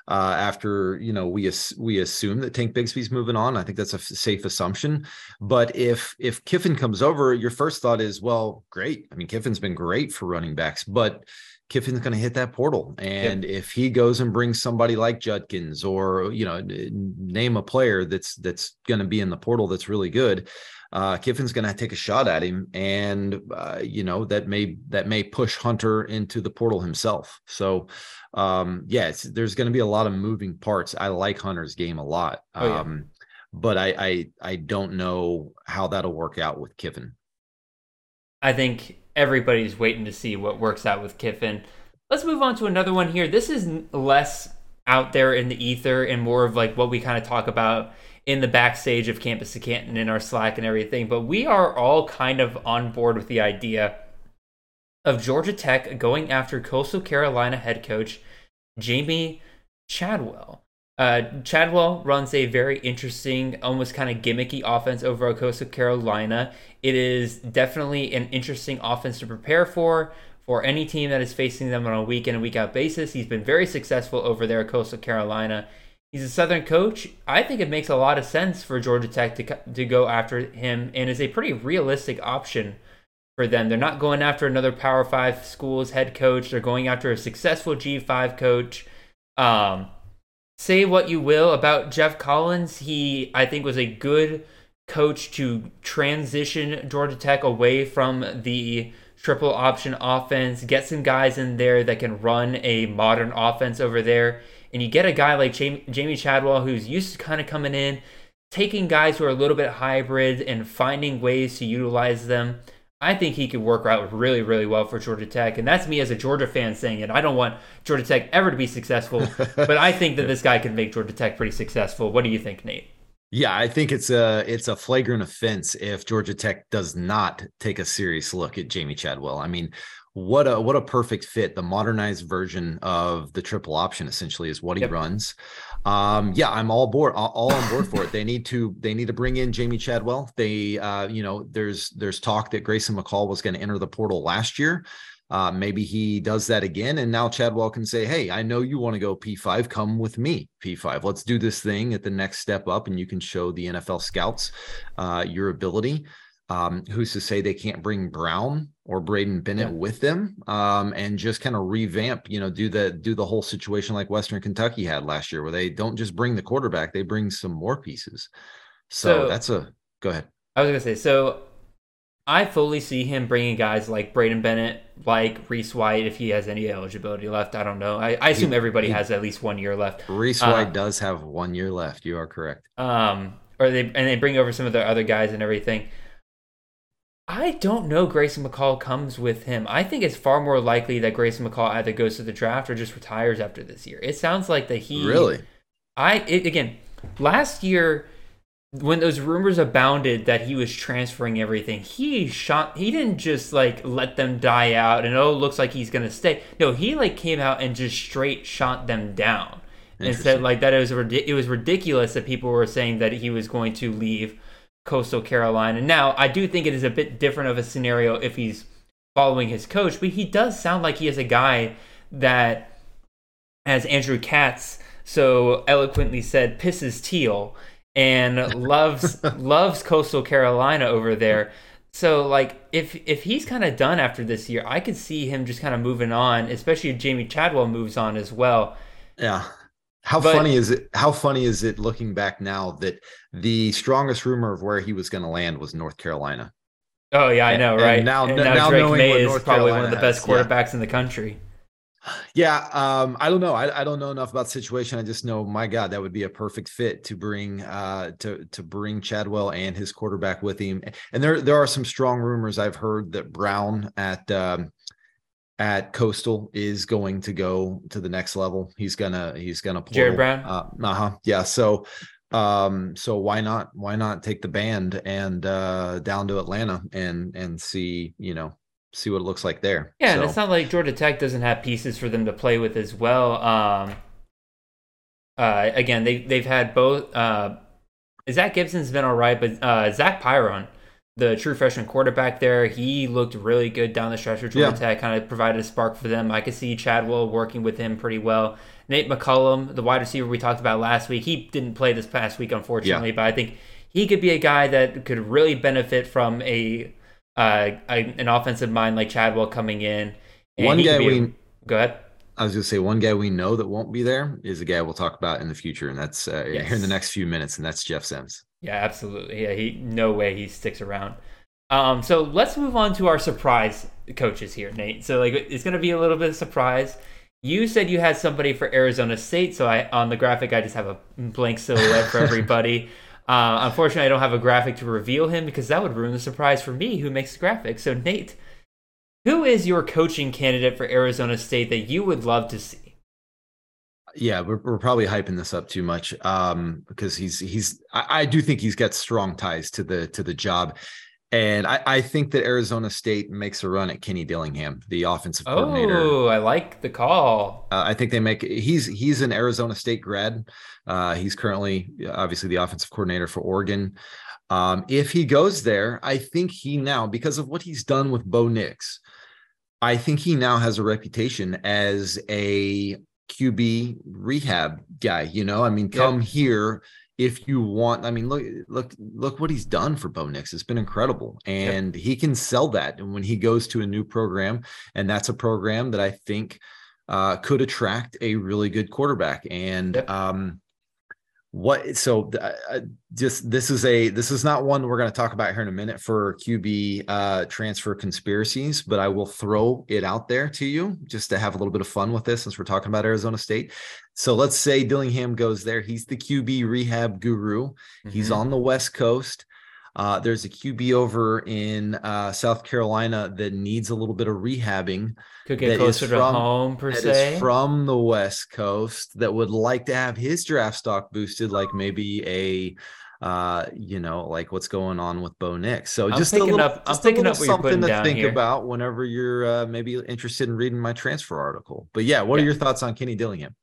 Speaker 3: uh, after you know we we assume that Tank Bigsby's moving on. I think that's a safe assumption. But if if Kiffin comes over, your first thought is, well, great. I mean, Kiffin's been great for running backs, but Kiffin's going to hit that portal, and yep. if he goes and brings somebody like Judkins or you know name a player that's that's going to be in the portal that's really good. uh, Kiffin's going to take a shot at him, and uh, you know that may that may push Hunter into the portal himself. So, um, yeah, there's going to be a lot of moving parts. I like Hunter's game a lot, oh, yeah. um, but I, I I don't know how that'll work out with Kiffin.
Speaker 1: I think everybody's waiting to see what works out with Kiffin. Let's move on to another one here. This is less out there in the ether and more of like what we kind of talk about in the backstage of Campus to Canton in our Slack and everything. But we are all kind of on board with the idea of Georgia Tech going after Coastal Carolina head coach Jamey Chadwell. Uh, Chadwell runs a very interesting, almost kind of gimmicky offense over at Coastal Carolina. It is definitely an interesting offense to prepare for for any team that is facing them on a week in and week out basis. He's been very successful over there at Coastal Carolina. He's a Southern coach. I think it makes a lot of sense for Georgia Tech to, to go after him and is a pretty realistic option for them. They're not going after another Power Five school's head coach. They're going after a successful G5 coach. Um, say what you will about Geoff Collins. He, I think, was a good coach to transition Georgia Tech away from the triple option offense, get some guys in there that can run a modern offense over there. And you get a guy like Jamey Chadwell who's used to kind of coming in, taking guys who are a little bit hybrid and finding ways to utilize them. I think he could work out really, really well for Georgia Tech. And that's me as a Georgia fan saying it. I don't want Georgia Tech ever to be successful, but I think that this guy can make Georgia Tech pretty successful. What do you think, Nate?
Speaker 3: Yeah, I think it's a it's a flagrant offense if Georgia Tech does not take a serious look at Jamey Chadwell. I mean, what a what a perfect fit. The modernized version of the triple option essentially is what he yep. runs. Um, yeah, I'm all board, all, on board for it. They need to they need to bring in Jamey Chadwell. They uh, you know, there's there's talk that Grayson McCall was going to enter the portal last year. Uh, maybe he does that again. And now Chadwell can say, Hey, I know you want to go P5. Come with me, P5. Let's do this thing at the next step up. And you can show the NFL scouts uh, your ability. Um, who's to say they can't bring Brown or Braydon Bennett yeah. with them um, and just kind of revamp, you know, do the do the whole situation like Western Kentucky had last year, where they don't just bring the quarterback, they bring some more pieces. So, so that's a go ahead.
Speaker 1: I was gonna say so. I fully see him bringing guys like Braydon Bennett, like Reese White, if he has any eligibility left. I don't know. I, I assume everybody he, has at least one year left.
Speaker 3: Reese White uh, does have one year left. You are correct.
Speaker 1: Um, or they and they bring over some of the other guys and everything. I don't know Grayson McCall comes with him. I think it's far more likely that Grayson McCall either goes to the draft or just retires after this year. It sounds like that he
Speaker 3: really.
Speaker 1: I it, again last year when those rumors abounded that he was transferring everything, he shot. He didn't just like let them die out and oh, looks like he's gonna stay. No, he like came out and just straight shot them down and said like that it was it was ridiculous that people were saying that he was going to leave Coastal Carolina. Now, I do think it is a bit different of a scenario if he's following his coach, but he does sound like he is a guy that, as Andrew Katz so eloquently said, pisses teal and loves loves Coastal Carolina over there. So like if if he's kind of done after this year, I could see him just kind of moving on, especially if Jamey Chadwell moves on as well.
Speaker 3: Yeah. How but, funny is it? How funny is it looking back now that the strongest rumor of where he was going to land was North Carolina?
Speaker 1: Oh yeah, I know, right? And now, and now, now Drake Maye is probably Carolina one of the best quarterbacks yeah. in the country.
Speaker 3: Yeah, um, I don't know. I, I don't know enough about the situation. I just know, my God, that would be a perfect fit to bring uh, to to bring Chadwell and his quarterback with him. And there there are some strong rumors I've heard that Brown at um, at Coastal is going to go to the next level. He's gonna he's gonna
Speaker 1: pull Jared Brown.
Speaker 3: Uh huh. Yeah. So um so why not why not take the band and uh down to Atlanta and and see you know see what it looks like there.
Speaker 1: Yeah,
Speaker 3: so.
Speaker 1: and it's not like Georgia Tech doesn't have pieces for them to play with as well. Um, uh, again, they they've had both. Uh, Zach Gibson's been all right, but uh, Zach Pyron, the true freshman quarterback there, he looked really good down the stretch for Georgia yeah. Tech. Kind of provided a spark for them. I could see Chadwell working with him pretty well. Nate McCollum, the wide receiver we talked about last week, he didn't play this past week, unfortunately, yeah. but I think he could be a guy that could really benefit from a uh, an offensive mind like Chadwell coming in.
Speaker 3: one guy we
Speaker 1: a, go ahead.
Speaker 3: I was going to say one guy we know that won't be there is a guy we'll talk about in the future, and that's uh, yes. here in the next few minutes, and that's Jeff Sims.
Speaker 1: Yeah, absolutely. Yeah, he no way he sticks around. Um, so let's move on to our surprise coaches here, Nate. So like it's gonna be a little bit of surprise. You said you had somebody for Arizona State, so I on the graphic I just have a blank silhouette for everybody. uh, unfortunately, I don't have a graphic to reveal him because that would ruin the surprise for me, who makes the graphic. So Nate, who is your coaching candidate for Arizona State that you would love to see?
Speaker 3: Yeah, we're, we're probably hyping this up too much um, because he's he's I, I do think he's got strong ties to the to the job. And I, I, think that Arizona State makes a run at Kenny Dillingham, the offensive coordinator.
Speaker 1: Oh, I like the call.
Speaker 3: Uh, I think they make he's he's an Arizona State grad. Uh, he's currently obviously the offensive coordinator for Oregon. Um, if he goes there, I think he now because of what he's done with Bo Nix, I think he now has a reputation as a QB rehab guy. You know, I mean, come yep. here if you want. I mean, look, look, look what he's done for Bo Nix. It's been incredible, and yep. he can sell that. And when he goes to a new program, and that's a program that I think uh, could attract a really good quarterback. And yep. um, what so uh, just this is a this is not one we're going to talk about here in a minute for qb uh transfer conspiracies but i will throw it out there to you just to have a little bit of fun with this since we're talking about arizona state. So let's say dillingham goes there. He's the qb rehab guru. Mm-hmm. he's on the west coast uh, there's a QB over in uh, South Carolina that needs a little bit of rehabbing.
Speaker 1: Could get closer from, to home, per se.
Speaker 3: from the West Coast that would like to have his draft stock boosted, like maybe a uh, you know, like what's going on with Bo Nix. So
Speaker 1: I'm
Speaker 3: just
Speaker 1: a little,
Speaker 3: up,
Speaker 1: just I'm picking up something
Speaker 3: to think
Speaker 1: here.
Speaker 3: about whenever you're uh, maybe interested in reading my transfer article. But yeah, what yeah. are your thoughts on Kenny Dillingham?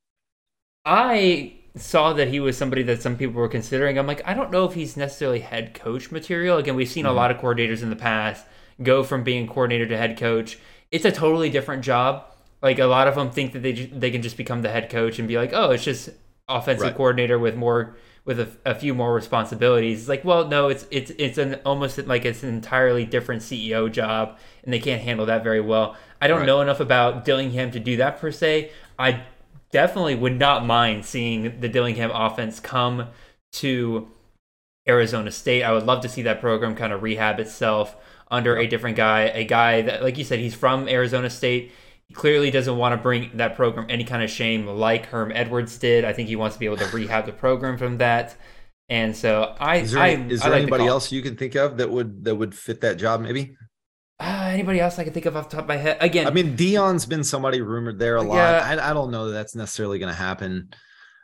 Speaker 1: I saw that he was somebody that some people were considering. I'm like, I don't know if he's necessarily head coach material. Again, we've seen mm-hmm. a lot of coordinators in the past go from being coordinator to head coach. It's a totally different job. Like a lot of them think that they they can just become the head coach and be like, oh, it's just offensive right. coordinator with more with a, a, few more responsibilities. It's like, well, no, it's it's it's an almost like it's an entirely different CEO job, and they can't handle that very well. I don't right. know enough about Dillingham to do that per se. I definitely would not mind seeing the Dillingham offense come to Arizona State. I would love to see that program kind of rehab itself under a different guy, a guy that, like you said, he's from Arizona State. He clearly doesn't want to bring that program any kind of shame like Herm Edwards did. I think he wants to be able to rehab the program from that. And so I,
Speaker 3: is there,
Speaker 1: I,
Speaker 3: is there
Speaker 1: I
Speaker 3: like anybody else you can think of that would that would fit that job? Maybe
Speaker 1: uh, anybody else I can think of off the top of my head? Again,
Speaker 3: I mean, Deion's been somebody rumored there a lot. Yeah. I, I don't know that that's necessarily going to happen.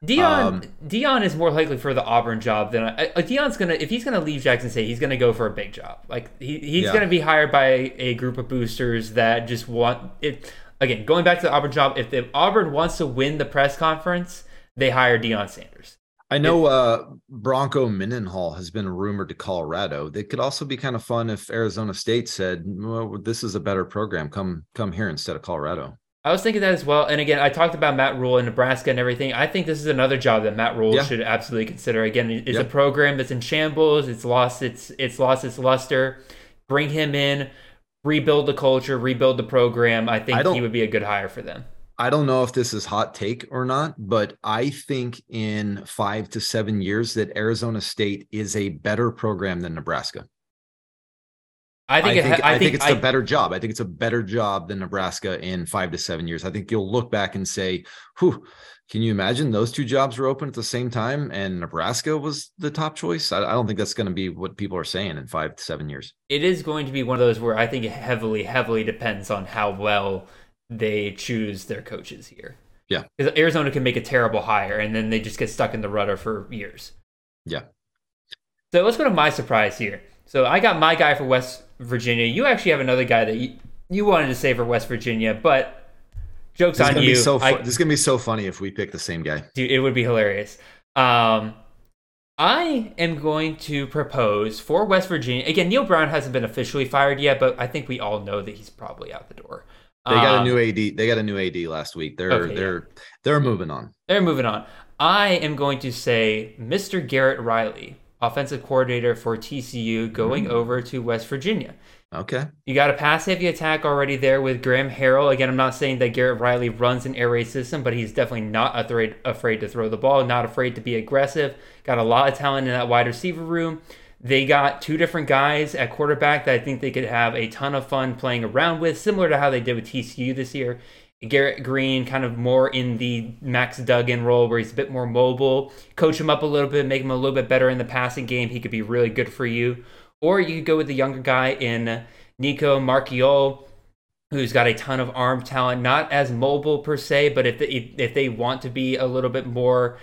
Speaker 1: Deion um, Deion is more likely for the Auburn job than uh, Deion's gonna if he's gonna leave Jackson State, he's gonna go for a big job. Like he, he's yeah. gonna be hired by a group of boosters that just want it. Again, going back to the Auburn job, if, if Auburn wants to win the press conference, they hire Deion Sanders.
Speaker 3: I know uh, Bronco Mendenhall has been rumored to Colorado. It could also be kind of fun if Arizona State said, "Well, this is a better program. Come, come here instead of Colorado."
Speaker 1: I was thinking that as well. And again, I talked about Matt Rhule in Nebraska and everything. I think this is another job that Matt Rhule yeah. should absolutely consider. Again, it's yep. a program that's in shambles. It's lost its it's lost its luster. Bring him in, rebuild the culture, rebuild the program. I think I he would be a good hire for them.
Speaker 3: I don't know if this is hot take or not, but I think in five to seven years that Arizona State is a better program than Nebraska.
Speaker 1: I think,
Speaker 3: I think,
Speaker 1: it, I,
Speaker 3: I think it's
Speaker 1: I,
Speaker 3: a better job. I think it's a better job than Nebraska in five to seven years. I think you'll look back and say, "Whew, can you imagine those two jobs were open at the same time and Nebraska was the top choice?" I, I don't think that's going to be what people are saying in five to seven years.
Speaker 1: It is going to be one of those where I think it heavily, heavily depends on how well they choose their coaches here.
Speaker 3: Yeah.
Speaker 1: Because Arizona can make a terrible hire and then they just get stuck in the rudder for years.
Speaker 3: Yeah.
Speaker 1: So let's go to my surprise here. So I got my guy for West Virginia. You actually have another guy that you, you wanted to say for West Virginia, but jokes
Speaker 3: this
Speaker 1: on you.
Speaker 3: So fu- I, this is gonna be so funny if we pick the same guy.
Speaker 1: Dude, it would be hilarious. Um, I am going to propose for West Virginia. Again, Neal Brown hasn't been officially fired yet, but I think we all know that he's probably out the door.
Speaker 3: They got a um, new AD. They got a new AD last week. They're okay, they're yeah. they're moving on.
Speaker 1: They're moving on. I am going to say Mr. Garrett Riley, offensive coordinator for TCU, going mm-hmm. over to West Virginia.
Speaker 3: Okay.
Speaker 1: You got a pass heavy attack already there with Graham Harrell. Again, I'm not saying that Garrett Riley runs an air raid system, but he's definitely not afraid afraid to throw the ball, not afraid to be aggressive. Got a lot of talent in that wide receiver room. They got two different guys at quarterback that I think they could have a ton of fun playing around with, similar to how they did with TCU this year. Garrett Greene, kind of more in the Max Duggan role where he's a bit more mobile. Coach him up a little bit, make him a little bit better in the passing game. He could be really good for you. Or you could go with the younger guy in Nico Marchiol, who's got a ton of arm talent, not as mobile per se, but if they, if they want to be a little bit more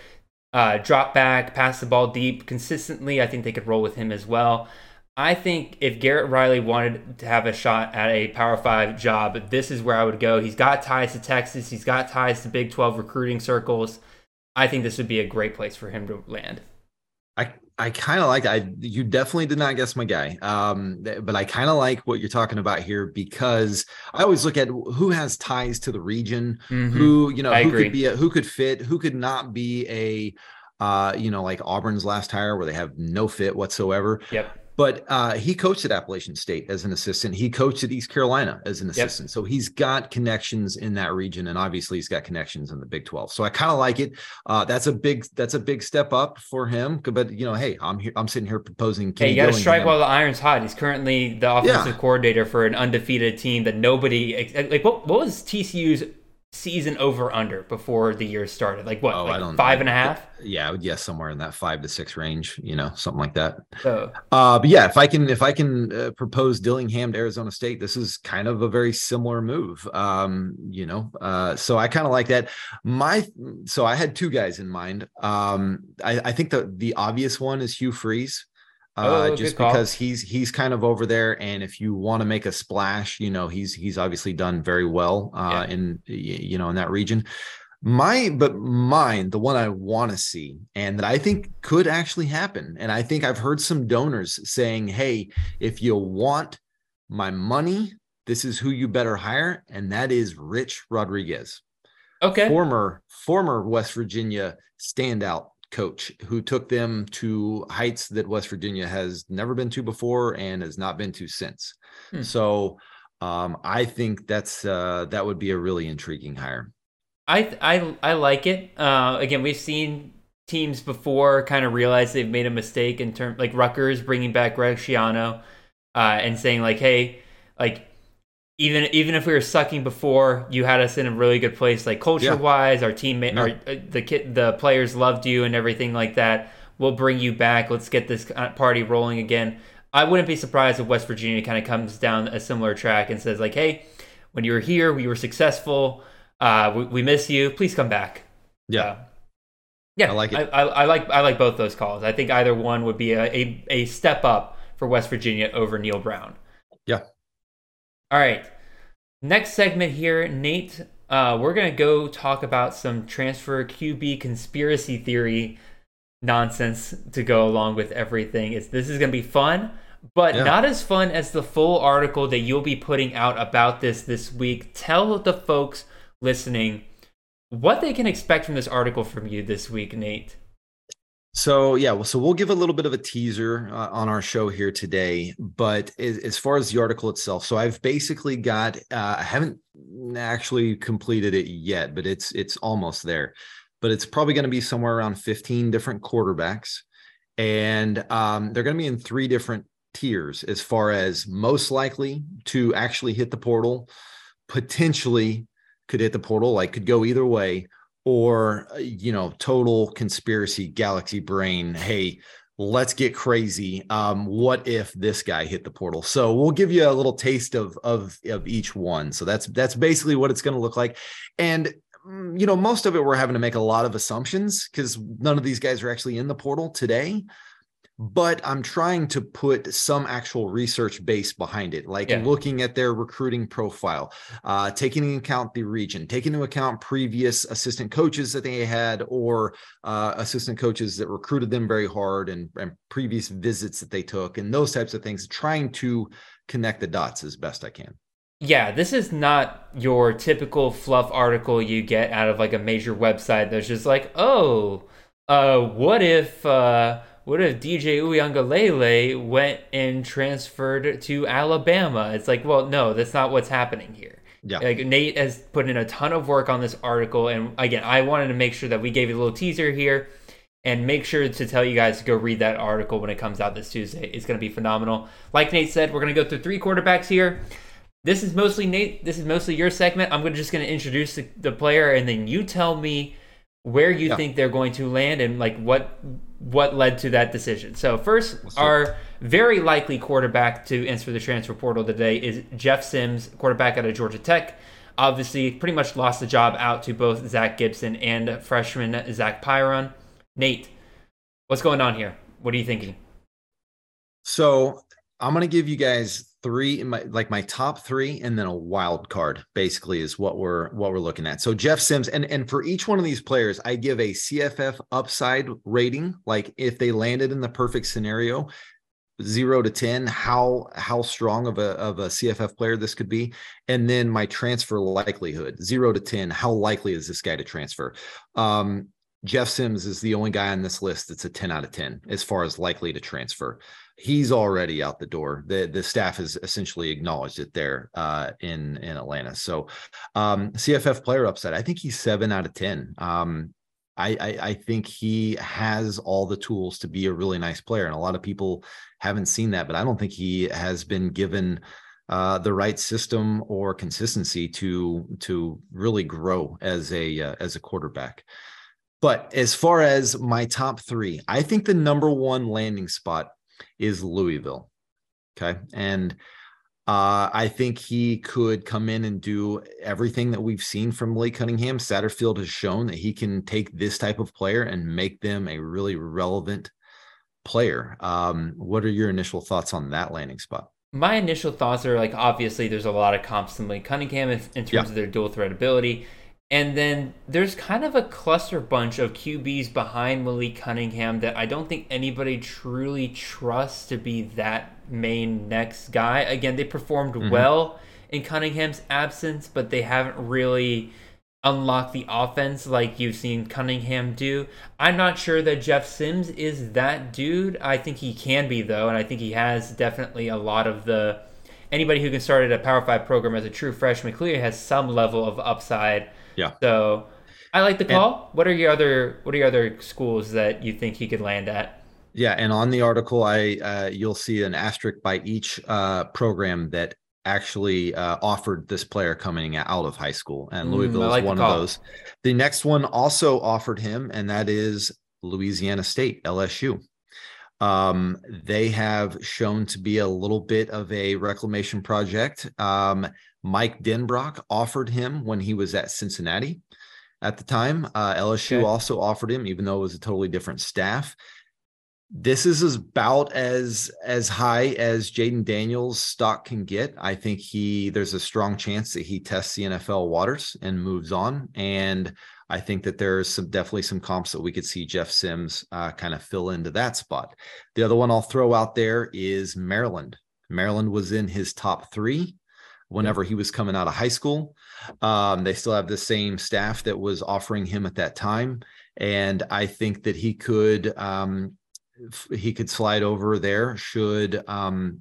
Speaker 1: uh, drop back, pass the ball deep consistently, I think they could roll with him as well. I think if Garrett Riley wanted to have a shot at a Power Five job, this is where I would go. He's got ties to Texas, he's got ties to Big 12 recruiting circles. I think this would be a great place for him to land.
Speaker 3: I I kind of like I you definitely did not guess my guy. Um but I kind of like what you're talking about here because I always look at who has ties to the region, mm-hmm. who, you know, I who agree. could be a, who could fit, who could not be a uh, you know, like Auburn's last hire where they have no fit whatsoever.
Speaker 1: Yep
Speaker 3: but uh, he coached at Appalachian State as an assistant. He coached at East Carolina as an assistant. Yep. So he's got connections in that region, and obviously he's got connections in the Big Twelve. So I kind of like it. Uh, that's a big that's a big step up for him. But you know, hey, I'm here. I'm sitting here proposing.
Speaker 1: Kenny hey, you got to strike while the iron's hot. He's currently the offensive yeah. coordinator for an undefeated team that nobody like. What what was TCU's season over under before the year started? Like what? Oh, like I don't five know. and a half?
Speaker 3: Yeah, I would guess somewhere in that five to six range. You know, something like that. So, uh, but yeah, if I can, if I can uh, propose Dillingham to Arizona State, this is kind of a very similar move. Um, you know, uh, so I kind of like that. My, so I had two guys in mind. Um, I, I think the the obvious one is Hugh Freeze. Uh, oh, just because he's he's kind of over there, and if you want to make a splash, you know he's he's obviously done very well uh, yeah. in you know in that region. My but mine, the one I want to see, and that I think could actually happen, and I think I've heard some donors saying, "Hey, if you want my money, this is who you better hire," and that is Rich Rodriguez.
Speaker 1: Okay,
Speaker 3: former former West Virginia standout coach who took them to heights that West Virginia has never been to before and has not been to since. Hmm. So um, I think that's uh, that would be a really intriguing hire.
Speaker 1: I I I like it. Uh, again, we've seen teams before kind of realize they've made a mistake in terms like Rutgers bringing back Greg Schiano uh, and saying like, hey, like even even if we were sucking before, you had us in a really good place, like culture wise. Our teammate, our uh, the kid, the players loved you and everything like that. We'll bring you back. Let's get this party rolling again. I wouldn't be surprised if West Virginia kind of comes down a similar track and says like, "Hey, when you were here, we were successful. Uh, we, we miss you. Please come back."
Speaker 3: Yeah. Uh,
Speaker 1: yeah, I like it. I, I, I, like I like both those calls. I think either one would be a, a, a step up for West Virginia over Neal Brown.
Speaker 3: Yeah,
Speaker 1: all right. Next segment here, Nate. Uh, we're gonna go talk about some transfer QB conspiracy theory nonsense to go along with everything. It's this is gonna be fun, but yeah. not as fun as the full article that you'll be putting out about this this week. Tell the folks listening what they can expect from this article from you this week, Nate.
Speaker 3: So yeah, well, so we'll give a little bit of a teaser uh, on our show here today. But as, as, far as the article itself, so I've basically got uh, I haven't actually completed it yet, but it's it's almost there. But it's probably going to be somewhere around 15 different quarterbacks, and um, they're going to be in three different tiers as far as most likely to actually hit the portal, potentially could hit the portal, like could go either way or uh, you know total conspiracy galaxy brain hey let's get crazy um what if this guy hit the portal? So we'll give you a little taste of of of each one. So that's that's basically what it's going to look like. And mm, you know most of it we're having to make a lot of assumptions because none of these guys are actually in the portal today but I'm trying to put some actual research base behind it, like yeah. looking at their recruiting profile, uh, taking into account the region, taking into account previous assistant coaches that they had, or uh, assistant coaches that recruited them very hard, and, and previous visits that they took, and those types of things, trying to connect the dots as best I can.
Speaker 1: Yeah, this is not your typical fluff article you get out of like a major website that's just like, oh, uh, what if. Uh, what if DJ Uiagalelei went and transferred to Alabama? It's like, well, no, that's not what's happening here.
Speaker 3: Yeah.
Speaker 1: Like Nate has put in a ton of work on this article, and again, I wanted to make sure that we gave you a little teaser here, and make sure to tell you guys to go read that article when it comes out this Tuesday. It's going to be phenomenal. Like Nate said, we're going to go through three quarterbacks here. This is mostly Nate. This is mostly your segment. I'm just going to introduce the, the player, and then you tell me where you
Speaker 3: Yeah.
Speaker 1: think they're going to land and like what what led to that decision. So first,
Speaker 3: do it.
Speaker 1: our very likely quarterback to enter the transfer portal today is Jeff Sims, quarterback out of Georgia Tech. Obviously, pretty much lost the job out to both Zach Gibson and freshman Zach Pyron. Nate, what's going on here? What are you thinking?
Speaker 3: So I'm gonna give you guys three, my, like my top three, and then a wild card. Basically, is what we're what we're looking at. So Jeff Sims, and and for each one of these players, I give a CFF upside rating. Like if they landed in the perfect scenario, zero to ten, how how strong of a of a CFF player this could be, and then my transfer likelihood, zero to ten, how likely is this guy to transfer? Um, Jeff Sims is the only guy on this list that's a 10 out of 10 as far as likely to transfer. He's already out the door. The the staff has essentially acknowledged it there uh, in in Atlanta. So um, CFF player upside. I think he's seven out of 10. Um, I, I I think he has all the tools to be a really nice player, and a lot of people haven't seen that. But I don't think he has been given uh, the right system or consistency to to really grow as a uh, as a quarterback. But as far as my top three, I think the number one landing spot is Louisville. Okay. And uh, I think he could come in and do everything that we've seen from Lee Cunningham. Satterfield has shown that he can take this type of player and make them a really relevant player. Um, what are your initial thoughts on that landing spot?
Speaker 1: My initial thoughts are like obviously there's a lot of comps to Malik Cunningham in, in terms
Speaker 3: Yeah.
Speaker 1: of their dual threat ability. And then there's kind of a cluster bunch of QBs behind Malik Cunningham that I don't think anybody truly trusts to be that main next guy. Again, they performed mm-hmm. well in Cunningham's absence, but they haven't really unlocked the offense like you've seen Cunningham do. I'm not sure that Jeff Sims is that dude. I think he can be though, and I think he has definitely a lot of the anybody who can start at a Power Five program as a true freshman clearly has some level of upside.
Speaker 3: Yeah.
Speaker 1: So I like the call. what are your other what are your other schools that you think he could land at?
Speaker 3: Yeah, and on the article, I uh, you'll see an asterisk by each uh, program that actually uh, offered this player coming out of high school, and
Speaker 1: Mm,
Speaker 3: Louisville
Speaker 1: I
Speaker 3: is
Speaker 1: like
Speaker 3: one of those. The next one also offered him, and that is Louisiana State (LSU). Um, they have shown to be a little bit of a reclamation project. Um, Mike Denbrock offered him when he was at Cincinnati at the time. Uh, LSU
Speaker 1: Okay.
Speaker 3: also offered him, even though it was a totally different staff this is about as as high as Jayden Daniels stock can get. I think he there's a strong chance that he tests the NFL waters and moves on. And I think that there's some definitely some comps that we could see Jeff Sims uh, kind of fill into that spot. The other one I'll throw out there is Maryland. Maryland was in his top three whenever he was coming out of high school. Um, they still have the same staff that was offering him at that time. And I think that he could um, he could slide over there should um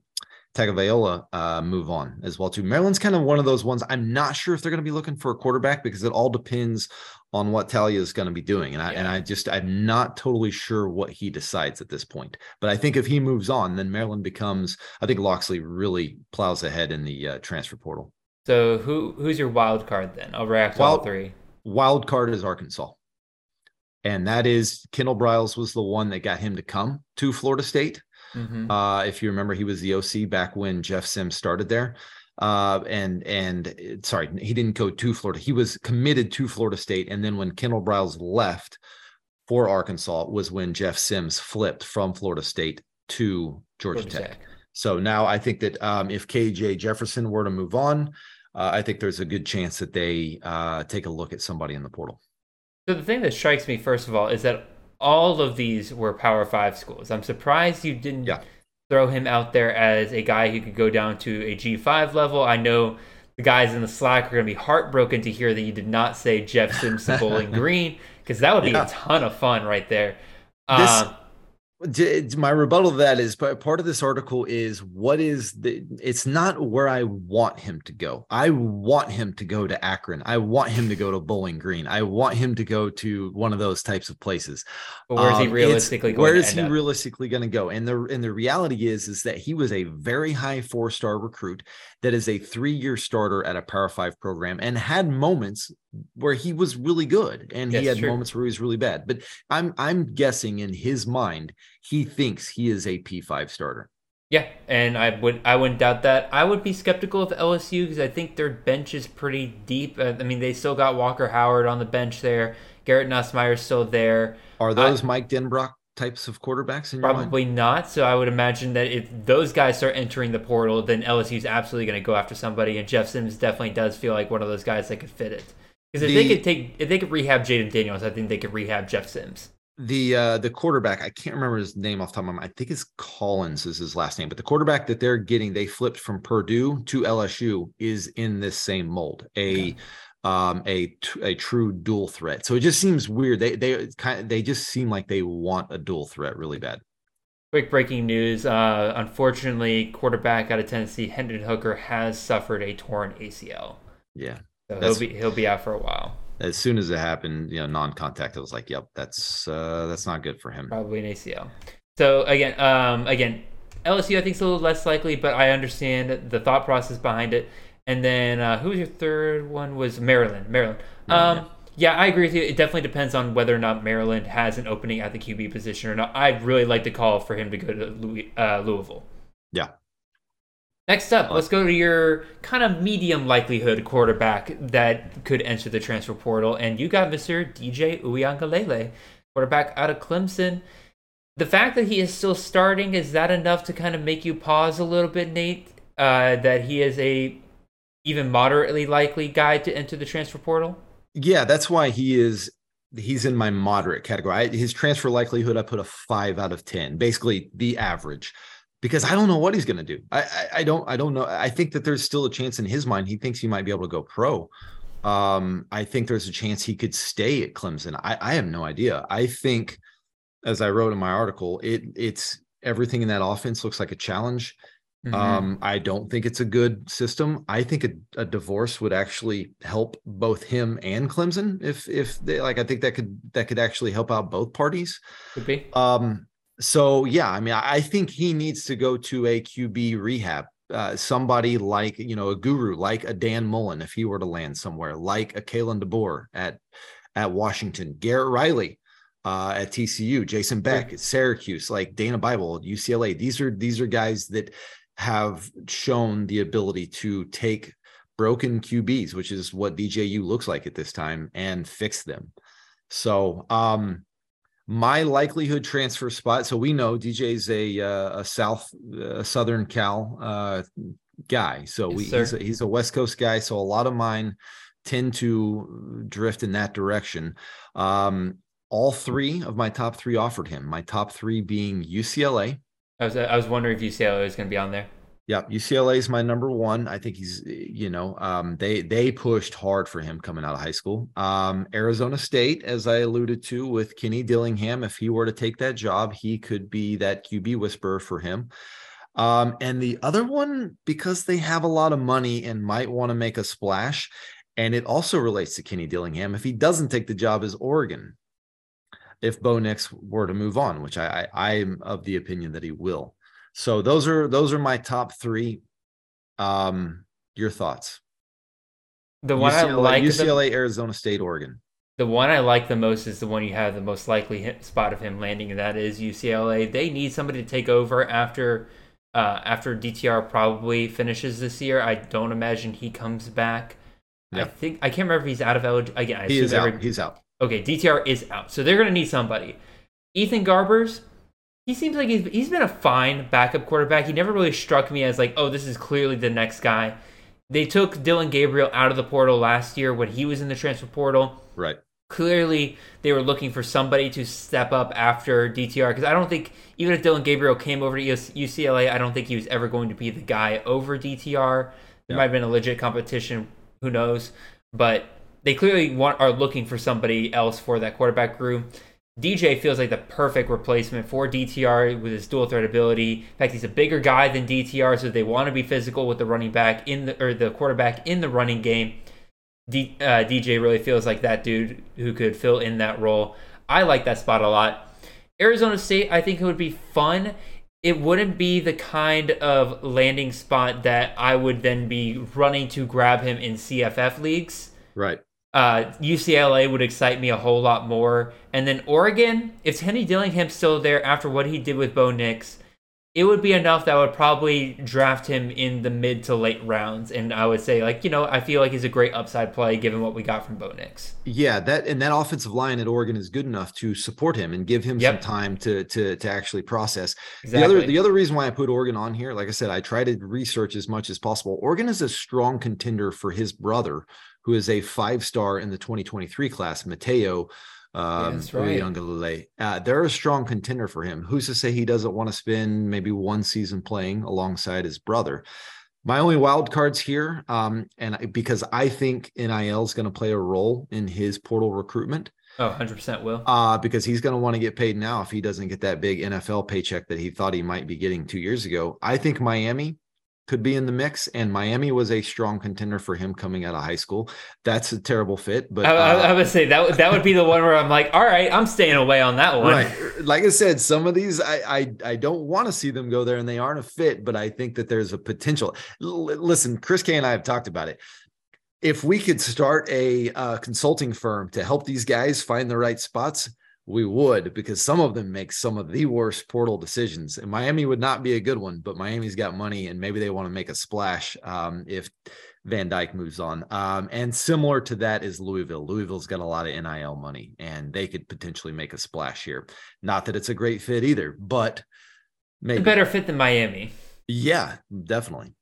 Speaker 3: Tagovailoa uh move on as well too. Maryland's kind of one of those ones. I'm not sure if they're going to be looking for a quarterback because it all depends on what Taulia is going to be doing. And I and I just I'm not totally sure what he decides at this point. But I think if he moves on, then Maryland becomes I think Locksley really plows ahead in the uh, transfer portal.
Speaker 1: So who who's your wild card then? I'll react to all
Speaker 3: Wild-
Speaker 1: three.
Speaker 3: Wild card is Arkansas. And that is Kendal Briles was the one that got him to come to Florida State.
Speaker 1: Mhm.
Speaker 3: Uh, if you remember, he was the OC back when Jeff Sims started there. Uh, and and uh, sorry, he didn't go to Florida. He was committed to Florida State, and then when Kendal Briles left for Arkansas was when Jeff Sims flipped from Florida State to Georgia,
Speaker 1: Georgia
Speaker 3: Tech.
Speaker 1: Tech.
Speaker 3: So now I think that um, if KJ Jefferson were to move on, uh, I think there's a good chance that they uh, take a look at somebody in the portal.
Speaker 1: So the thing that strikes me first of all is that all of these were Power Five schools. I'm surprised you didn't
Speaker 3: Yeah.
Speaker 1: throw him out there as a guy who could go down to a G5 level. I know the guys in the Slack are going to be heartbroken to hear that you did not say Jeff Sims to Bowling Green because that would be
Speaker 3: Yeah.
Speaker 1: a ton of fun right there.
Speaker 3: This-
Speaker 1: Um,
Speaker 3: my rebuttal to that is part of this article is what is the it's not where i want him to go. I want him to go to akron. I want him to go to bowling green. I want him to go to one of those types of places.
Speaker 1: But where's um, he realistically
Speaker 3: where is he up? realistically going to go? And the and the reality is is that he was a very high four star recruit that is a three year starter at a power five program and had moments where he was really good and he had true. moments where he was really bad but i'm i'm guessing in his mind he thinks he is a P5 starter.
Speaker 1: Yeah, and I would I wouldn't doubt that. I would be skeptical of LSU because I think their bench is pretty deep. Uh, I mean, they still got Walker Howard on the bench there. Garrett Nussmeier's still there.
Speaker 3: Are those I, Mike Denbrock types of quarterbacks?
Speaker 1: probably not. So I would imagine that if those guys start entering the portal, then LSU is absolutely going to go after somebody. And Jeff Sims definitely does feel like one of those guys that could fit it. Because if the, they could take, if they could rehab Jayden Daniels, I think they could rehab Jeff Sims.
Speaker 3: The uh the quarterback i can't remember his name off the top of my mind i think it's collins is his last name but the quarterback that they're getting they flipped from purdue to lsu is in this same mold a okay. um a a true dual threat. So it just seems weird. They they kind of they just seem like they want a dual threat really bad.
Speaker 1: Quick breaking news uh unfortunately quarterback out of tennessee hendon hooker has suffered a torn acl
Speaker 3: yeah
Speaker 1: so he'll be he'll be out for a while
Speaker 3: as soon as it happened, you know, non-contact, I was like, "Yep, that's uh, that's not good for him."
Speaker 1: Probably an ACL. So again, um, again, LSU I think is a little less likely, but I understand the thought process behind it. And then uh, who was your third one? Was Maryland? Maryland. Um, yeah. yeah, I agree with you. It definitely depends on whether or not Maryland has an opening at the QB position or not. I'd really like to call for him to go to Louis, uh, Louisville.
Speaker 3: Yeah,
Speaker 1: Next up, let's go to your kind of medium likelihood quarterback that could enter the transfer portal. And you got Mr. DJ Uiagalelei, quarterback out of Clemson. The fact that he is still starting, is that enough to kind of make you pause a little bit, Nate? Uh, that he is a even moderately likely guy to enter the transfer portal?
Speaker 3: Yeah, that's why he is he's in my moderate category. I, his transfer likelihood, I put a five out of ten, basically the average because I don't know what he's going to do. I, I, I don't I don't know. I think that there's still a chance in his mind. He thinks he might be able to go pro. Um, I think there's a chance he could stay at Clemson. I, I have no idea. I think, as I wrote in my article, it it's everything in that offense looks like a challenge. Mm-hmm. Um, I don't think it's a good system. I think a, a, divorce would actually help both him and Clemson. If if they like, I think that could that could actually help out both parties.
Speaker 1: Could be.
Speaker 3: Um, so yeah, I mean, I think he needs to go to a QB rehab. Uh, somebody like you know a guru like a Dan Mullen if he were to land somewhere, like a Kalen DeBoer at at Washington, Garrett Riley uh, at TCU, Jason Beck at Syracuse, like Dana Bible at UCLA. These are these are guys that have shown the ability to take broken QBs, which is what DJU looks like at this time, and fix them. So um my likelihood transfer spot. So we know DJ's a uh, a South uh, Southern Cal uh, guy. So yes, we, he's, a, he's a West Coast guy. So a lot of mine tend to drift in that direction. Um, all three of my top three offered him. My top three being UCLA.
Speaker 1: I was I was wondering if UCLA was going to be on there.
Speaker 3: Yeah, UCLA is my number one. I think he's, you know, um, they they pushed hard for him coming out of high school. Um, Arizona State, as I alluded to with Kenny Dillingham, if he were to take that job, he could be that QB whisperer for him. Um, and the other one, because they have a lot of money and might want to make a splash, and it also relates to Kenny Dillingham. If he doesn't take the job, is Oregon. If Bo Nix were to move on, which I, I I'm of the opinion that he will. So those are those are my top three. Um, your thoughts?
Speaker 1: The one UCLA, I like
Speaker 3: UCLA, the, Arizona State, Oregon.
Speaker 1: The one I like the most is the one you have the most likely spot of him landing, and that is UCLA. They need somebody to take over after uh, after DTR probably finishes this year. I don't imagine he comes back. I think I can't remember if he's out of eligibility. Again, I
Speaker 3: he is every, out. He's out.
Speaker 1: Okay, DTR is out, so they're going to need somebody. Ethan Garbers, he seems like he's he's been a fine backup quarterback. He never really struck me as like, oh, this is clearly the next guy. They took Dillon Gabriel out of the portal last year when he was in the transfer portal.
Speaker 3: Right.
Speaker 1: Clearly, they were looking for somebody to step up after DTR because I don't think even if Dillon Gabriel came over to UCLA, I don't think he was ever going to be the guy over DTR. There yeah. might have been a legit competition. Who knows? But they clearly want are looking for somebody else for that quarterback group. DJ feels like the perfect replacement for DTR with his dual threat ability. In fact, he's a bigger guy than DTR, so they want to be physical with the running back in the or the quarterback in the running game. D, uh, DJ really feels like that dude who could fill in that role. I like that spot a lot. Arizona State, I think it would be fun. It wouldn't be the kind of landing spot that I would then be running to grab him in CFF leagues.
Speaker 3: Right.
Speaker 1: Uh, UCLA would excite me a whole lot more. And then Oregon, if Kenny Dillingham's still there after what he did with Bo Nix, it would be enough that I would probably draft him in the mid to late rounds. And I would say, like, you know, I feel like he's a great upside play given what we got from Bo Nix.
Speaker 3: Yeah, that and that offensive line at Oregon is good enough to support him and give him
Speaker 1: Yep.
Speaker 3: some time to to to actually process.
Speaker 1: Exactly.
Speaker 3: The other the other reason why I put Oregon on here, like I said, I try to research as much as possible. Oregon is a strong contender for his brother, who is a five star in the 2023 class, Matayo. Um,
Speaker 1: that's right.
Speaker 3: Uh, they're a strong contender for him. Who's to say he doesn't want to spend maybe one season playing alongside his brother? My only wild cards here, um, and I, because I think NIL is going to play a role in his portal recruitment,
Speaker 1: Oh, 100% will.
Speaker 3: uh, because he's going to want to get paid now if he doesn't get that big NFL paycheck that he thought he might be getting two years ago. I think Miami could be in the mix, and Miami was a strong contender for him coming out of high school. That's a terrible fit, but
Speaker 1: I, I,
Speaker 3: uh,
Speaker 1: I would say that would- that would be the one where I'm like, all right, I'm staying away on that one.
Speaker 3: Right. Like I said, some of these I I, I don't want to see them go there and they aren't a fit, but I think that there's a potential. L- listen, Chris K and I have talked about it. If we could start a uh, consulting firm to help these guys find the right spots, we would because some of them make some of the worst portal decisions. And Miami would not be a good one, but Miami's got money and maybe they want to make a splash um, if Van Dyke moves on. Um, and similar to that is Louisville. Louisville's got a lot of NIL money and they could potentially make a splash here. Not that it's a great fit either, but
Speaker 1: A
Speaker 3: maybe.
Speaker 1: better fit than Miami.
Speaker 3: Yeah, definitely.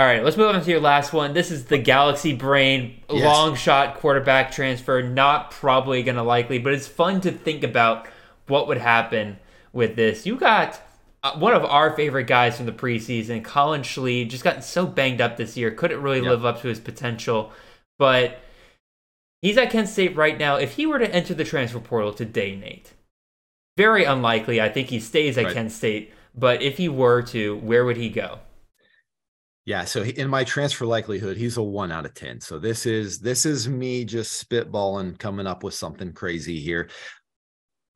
Speaker 1: All right, let's move on to your last one. This is the Galaxy Brain
Speaker 3: Yes.
Speaker 1: long shot quarterback transfer. Not probably going to likely, but it's fun to think about what would happen with this. You got uh, one of our favorite guys from the preseason, Collin Schlee, just gotten so banged up this year, couldn't really
Speaker 3: Yep.
Speaker 1: live up to his potential. But he's at Kent State right now. If he were to enter the transfer portal today, Nate, very unlikely. I think he stays at
Speaker 3: Right.
Speaker 1: Kent State. But if he were to, where would he go?
Speaker 3: Yeah, so in my transfer likelihood, he's a one out of ten. So this is this is me just spitballing, coming up with something crazy here.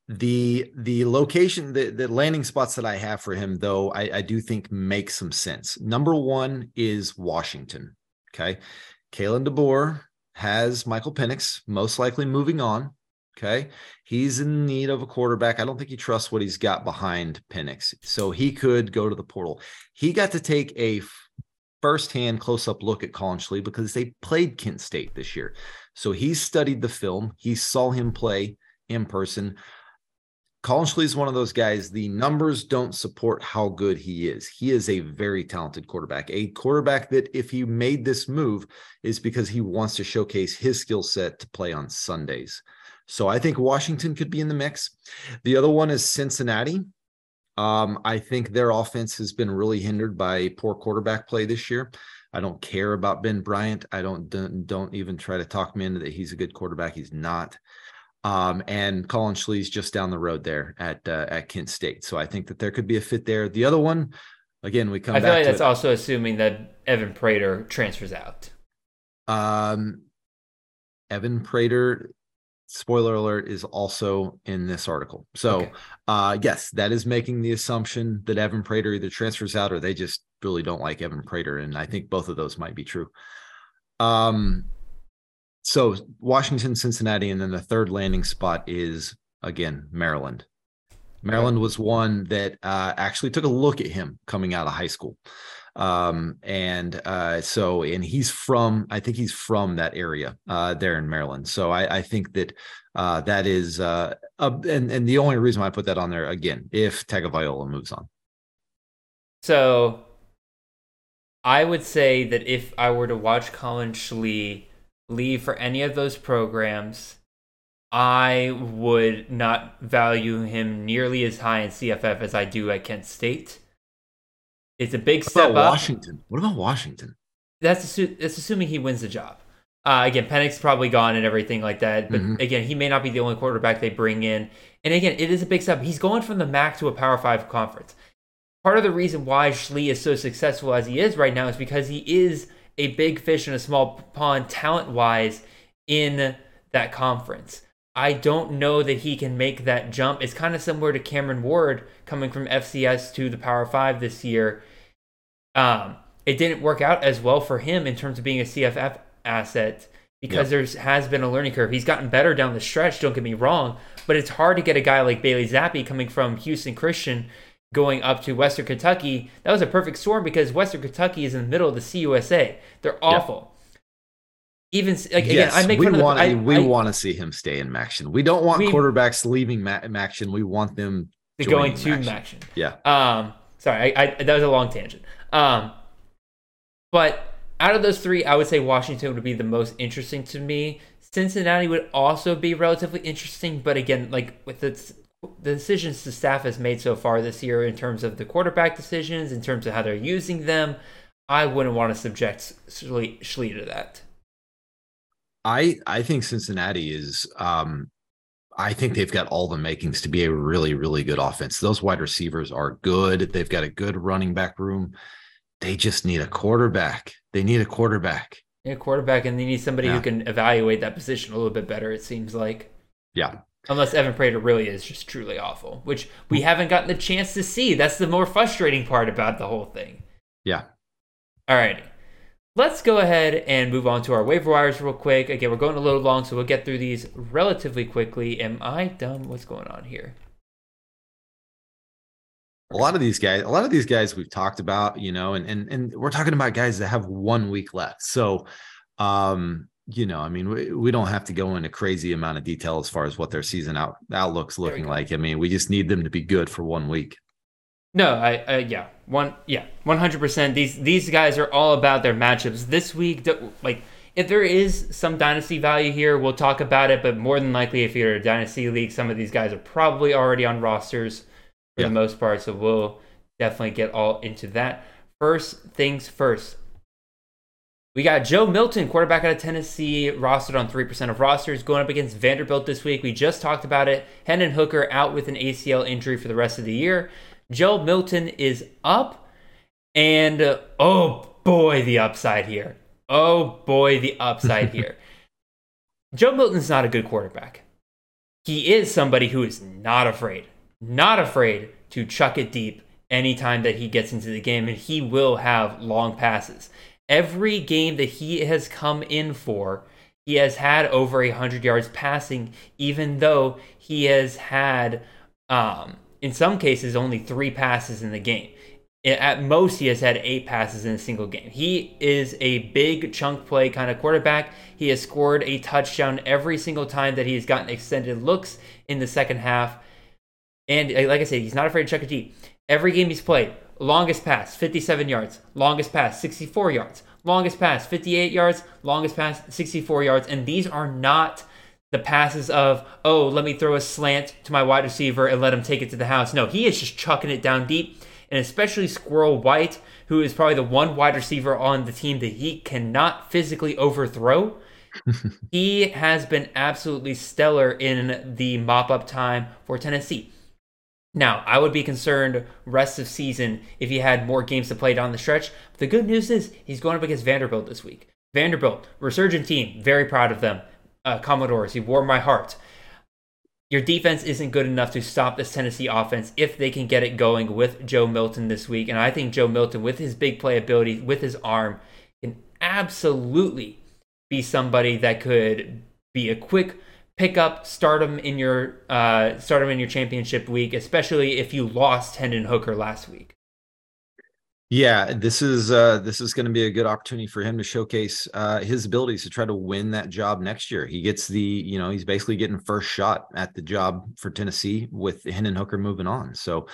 Speaker 3: The the location, the, the landing spots that I have for him, though, I, I do think make some sense. Number one is Washington. Okay. Kalen DeBoer has Michael Penix, most likely moving on. Okay. He's in need of a quarterback. I don't think he trusts what he's got behind Penix. So he could go to the portal. He got to take a firsthand close up look at Collin Schlee because they played Kent State this year. So he studied the film, he saw him play in person. Collin Schlee is one of those guys, the numbers don't support how good he is. He is a very talented quarterback, a quarterback that, if he made this move, is because he wants to showcase his skill set to play on Sundays. So I think Washington could be in the mix. The other one is Cincinnati. Um, I think their offense has been really hindered by poor quarterback play this year. I don't care about Ben Bryant. I don't don't, don't even try to talk me into that he's a good quarterback. He's not. Um, and Collin Schlee's just down the road there at uh, at Kent State. So I think that there could be a fit there. The other one, again, we come
Speaker 1: I feel like that's
Speaker 3: it.
Speaker 1: also assuming that Evan Prater transfers out.
Speaker 3: Um, Evan Prater, spoiler alert, is also in this article. So,
Speaker 1: Okay.
Speaker 3: uh, yes, that is making the assumption that Evan Prater either transfers out or they just really don't like Evan Prater, and I think both of those might be true. Um, so Washington, Cincinnati, and then the third landing spot is again Maryland. Maryland was one that uh, actually took a look at him coming out of high school um and uh so and he's from i think he's from that area uh there in maryland so i i think that uh that is uh a, and and the only reason why i put that on there again if tagovailoa moves on
Speaker 1: So I would say that if I were to watch Collin Schlee leave for any of those programs, I would not value him nearly as high in CFF as I do at Kent State. It's a big
Speaker 3: what
Speaker 1: step
Speaker 3: about
Speaker 1: up.
Speaker 3: washington what about washington
Speaker 1: That's assu- that's assuming he wins the job. Uh, again, Penix's probably gone and everything like that. But mm-hmm. again, he may not be the only quarterback they bring in. And again, it is a big step. He's going from the MAC to a Power Five conference. Part of the reason why Schlee is so successful as he is right now is because he is a big fish in a small pond, talent wise, in that conference. I don't know that he can make that jump. It's kind of similar to Cameron Ward coming from FCS to the Power Five this year. Um, it didn't work out as well for him in terms of being a CFF asset because yep. there has been a learning curve. He's gotten better down the stretch, don't get me wrong, but it's hard to get a guy like Bailey Zappe coming from Houston Christian going up to Western Kentucky. That was a perfect storm because Western Kentucky is in the middle of the CUSA. They're awful. Yep. Even like again, I make
Speaker 3: we
Speaker 1: want
Speaker 3: to we want to see him stay in MACtion. We don't want we, quarterbacks leaving Ma- MACtion. We want them
Speaker 1: going to MACtion.
Speaker 3: Yeah.
Speaker 1: Um. Sorry, I, I that was a long tangent. Um. But out of those three, I would say Washington would be the most interesting to me. Cincinnati would also be relatively interesting, but again, like with the, the decisions the staff has made so far this year in terms of the quarterback decisions, in terms of how they're using them, I wouldn't want to subject Schlee, to that.
Speaker 3: I I think Cincinnati is um I think they've got all the makings to be a really really good offense. Those wide receivers are good. They've got a good running back room. They just need a quarterback. They need a quarterback.
Speaker 1: a quarterback, and they need somebody yeah. who can evaluate that position a little bit better. It seems like.
Speaker 3: Yeah.
Speaker 1: Unless Evan Prater really is just truly awful, which we haven't gotten the chance to see. That's the more frustrating part about the whole thing.
Speaker 3: Yeah.
Speaker 1: All right. Let's go ahead and move on to our waiver wires real quick. Again, we're going a little long, so we'll get through these relatively quickly. Am I dumb? What's going on here?
Speaker 3: A lot of these guys, a lot of these guys we've talked about, you know, and and and we're talking about guys that have one week left. So um, you know, I mean, we, we don't have to go into crazy amount of detail as far as what their season out outlook's looking like. I mean, we just need them to be good for one week.
Speaker 1: No, I uh, yeah one yeah one hundred percent. These these guys are all about their matchups this week. Like if there is some dynasty value here, we'll talk about it. But more than likely, if you're a dynasty league, some of these guys are probably already on rosters for yeah. the most part. So we'll definitely get all into that. First things first. We got Joe Milton, quarterback out of Tennessee, rostered on 3% of rosters, going up against Vanderbilt this week. We just talked about it. Hendon Hooker out with an ACL injury for the rest of the year. Joe Milton is up, and uh, oh boy, the upside here. Oh boy, the upside here. Joe Milton's not a good quarterback. He is somebody who is not afraid, not afraid to chuck it deep anytime that he gets into the game, and he will have long passes. Every game that he has come in for, he has had over 100 yards passing, even though he has had um, in some cases only three passes in the game. At most, he has had eight passes in a single game. He is a big chunk play kind of quarterback. He has scored a touchdown every single time that he has gotten extended looks in the second half. And like I said, he's not afraid to check a deep. Every game he's played, longest pass, 57 yards. Longest pass, 64 yards. Longest pass, 58 yards. Longest pass, 64 yards. And these are not the passes of, oh, let me throw a slant to my wide receiver and let him take it to the house. No, he is just chucking it down deep. And especially Squirrel White, who is probably the one wide receiver on the team that he cannot physically overthrow. he has been absolutely stellar in the mop up time for Tennessee. Now, I would be concerned rest of season if he had more games to play down the stretch. But the good news is he's going up against Vanderbilt this week. Vanderbilt, resurgent team, very proud of them uh, Commodores. You warm my heart. Your defense isn't good enough to stop this Tennessee offense if they can get it going with Joe Milton this week. And I think Joe Milton, with his big playability, with his arm, can absolutely be somebody that could be a quick pickup, start him in your uh, start him in your championship week, especially if you lost Hendon Hooker last week.
Speaker 3: Yeah, this is uh, this is going to be a good opportunity for him to showcase uh, his abilities to try to win that job next year. He gets the, you know, he's basically getting first shot at the job for Tennessee with Hendon Hooker moving on. So,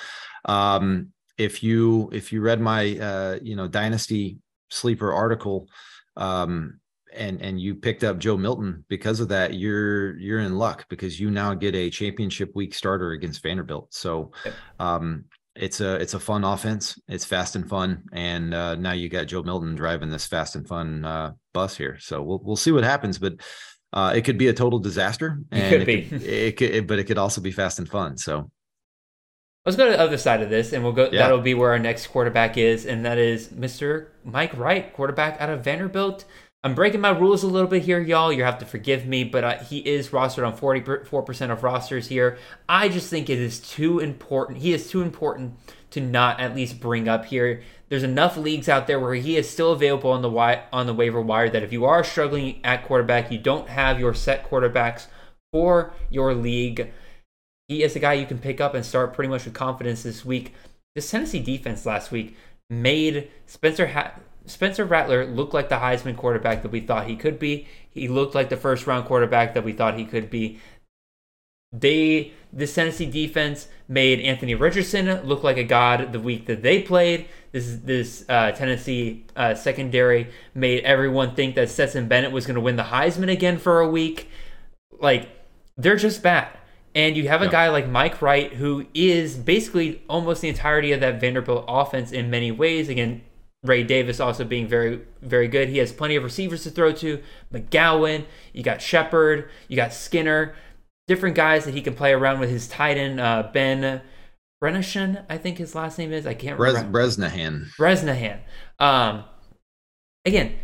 Speaker 3: um, if you if you read my uh, you know dynasty sleeper article, um, and and you picked up Joe Milton because of that, you're you're in luck because you now get a championship week starter against Vanderbilt. So, um, it's a it's a fun offense. It's fast and fun, and uh, now you got Joe Milton driving this fast and fun uh, bus here. So we'll we'll see what happens, but uh, it could be a total disaster, and
Speaker 1: it could
Speaker 3: it
Speaker 1: be.
Speaker 3: Could, it could, but it could also be fast and fun. So
Speaker 1: Let's go to the other side of this, and we'll go.
Speaker 3: Yeah.
Speaker 1: That'll be where our next quarterback is, and that is Mr. Mike Wright, quarterback out of Vanderbilt. I'm breaking my rules a little bit here, y'all. You have to forgive me, but uh, he is rostered on 44% of rosters here. I just think it is too important. He is too important to not at least bring up here. There's enough leagues out there where he is still available on the wi- on the waiver wire that if you are struggling at quarterback, you don't have your set quarterbacks for your league he is a guy you can pick up and start pretty much with confidence this week. This Tennessee defense last week made Spencer ha- Spencer Rattler looked like the Heisman quarterback that we thought he could be. He looked like the first round quarterback that we thought he could be. They this Tennessee defense made Anthony Richardson look like a god the week that they played. This this uh, Tennessee uh, secondary made everyone think that Stetson Bennett was going to win the Heisman again for a week. Like they're just bad. And you have a
Speaker 3: Yeah.
Speaker 1: guy like Mike Wright, who is basically almost the entirety of that Vanderbilt offense in many ways. Again, Ray Davis also being very, very good. He has plenty of receivers to throw to. McGowan, you got Sheppard, you got Skinner, different guys that he can play around with his tight end, uh, Ben Brennishan, I think his last name is. I can't
Speaker 3: Brez,
Speaker 1: remember.
Speaker 3: Bresnahan,
Speaker 1: Bresnahan. Um, again,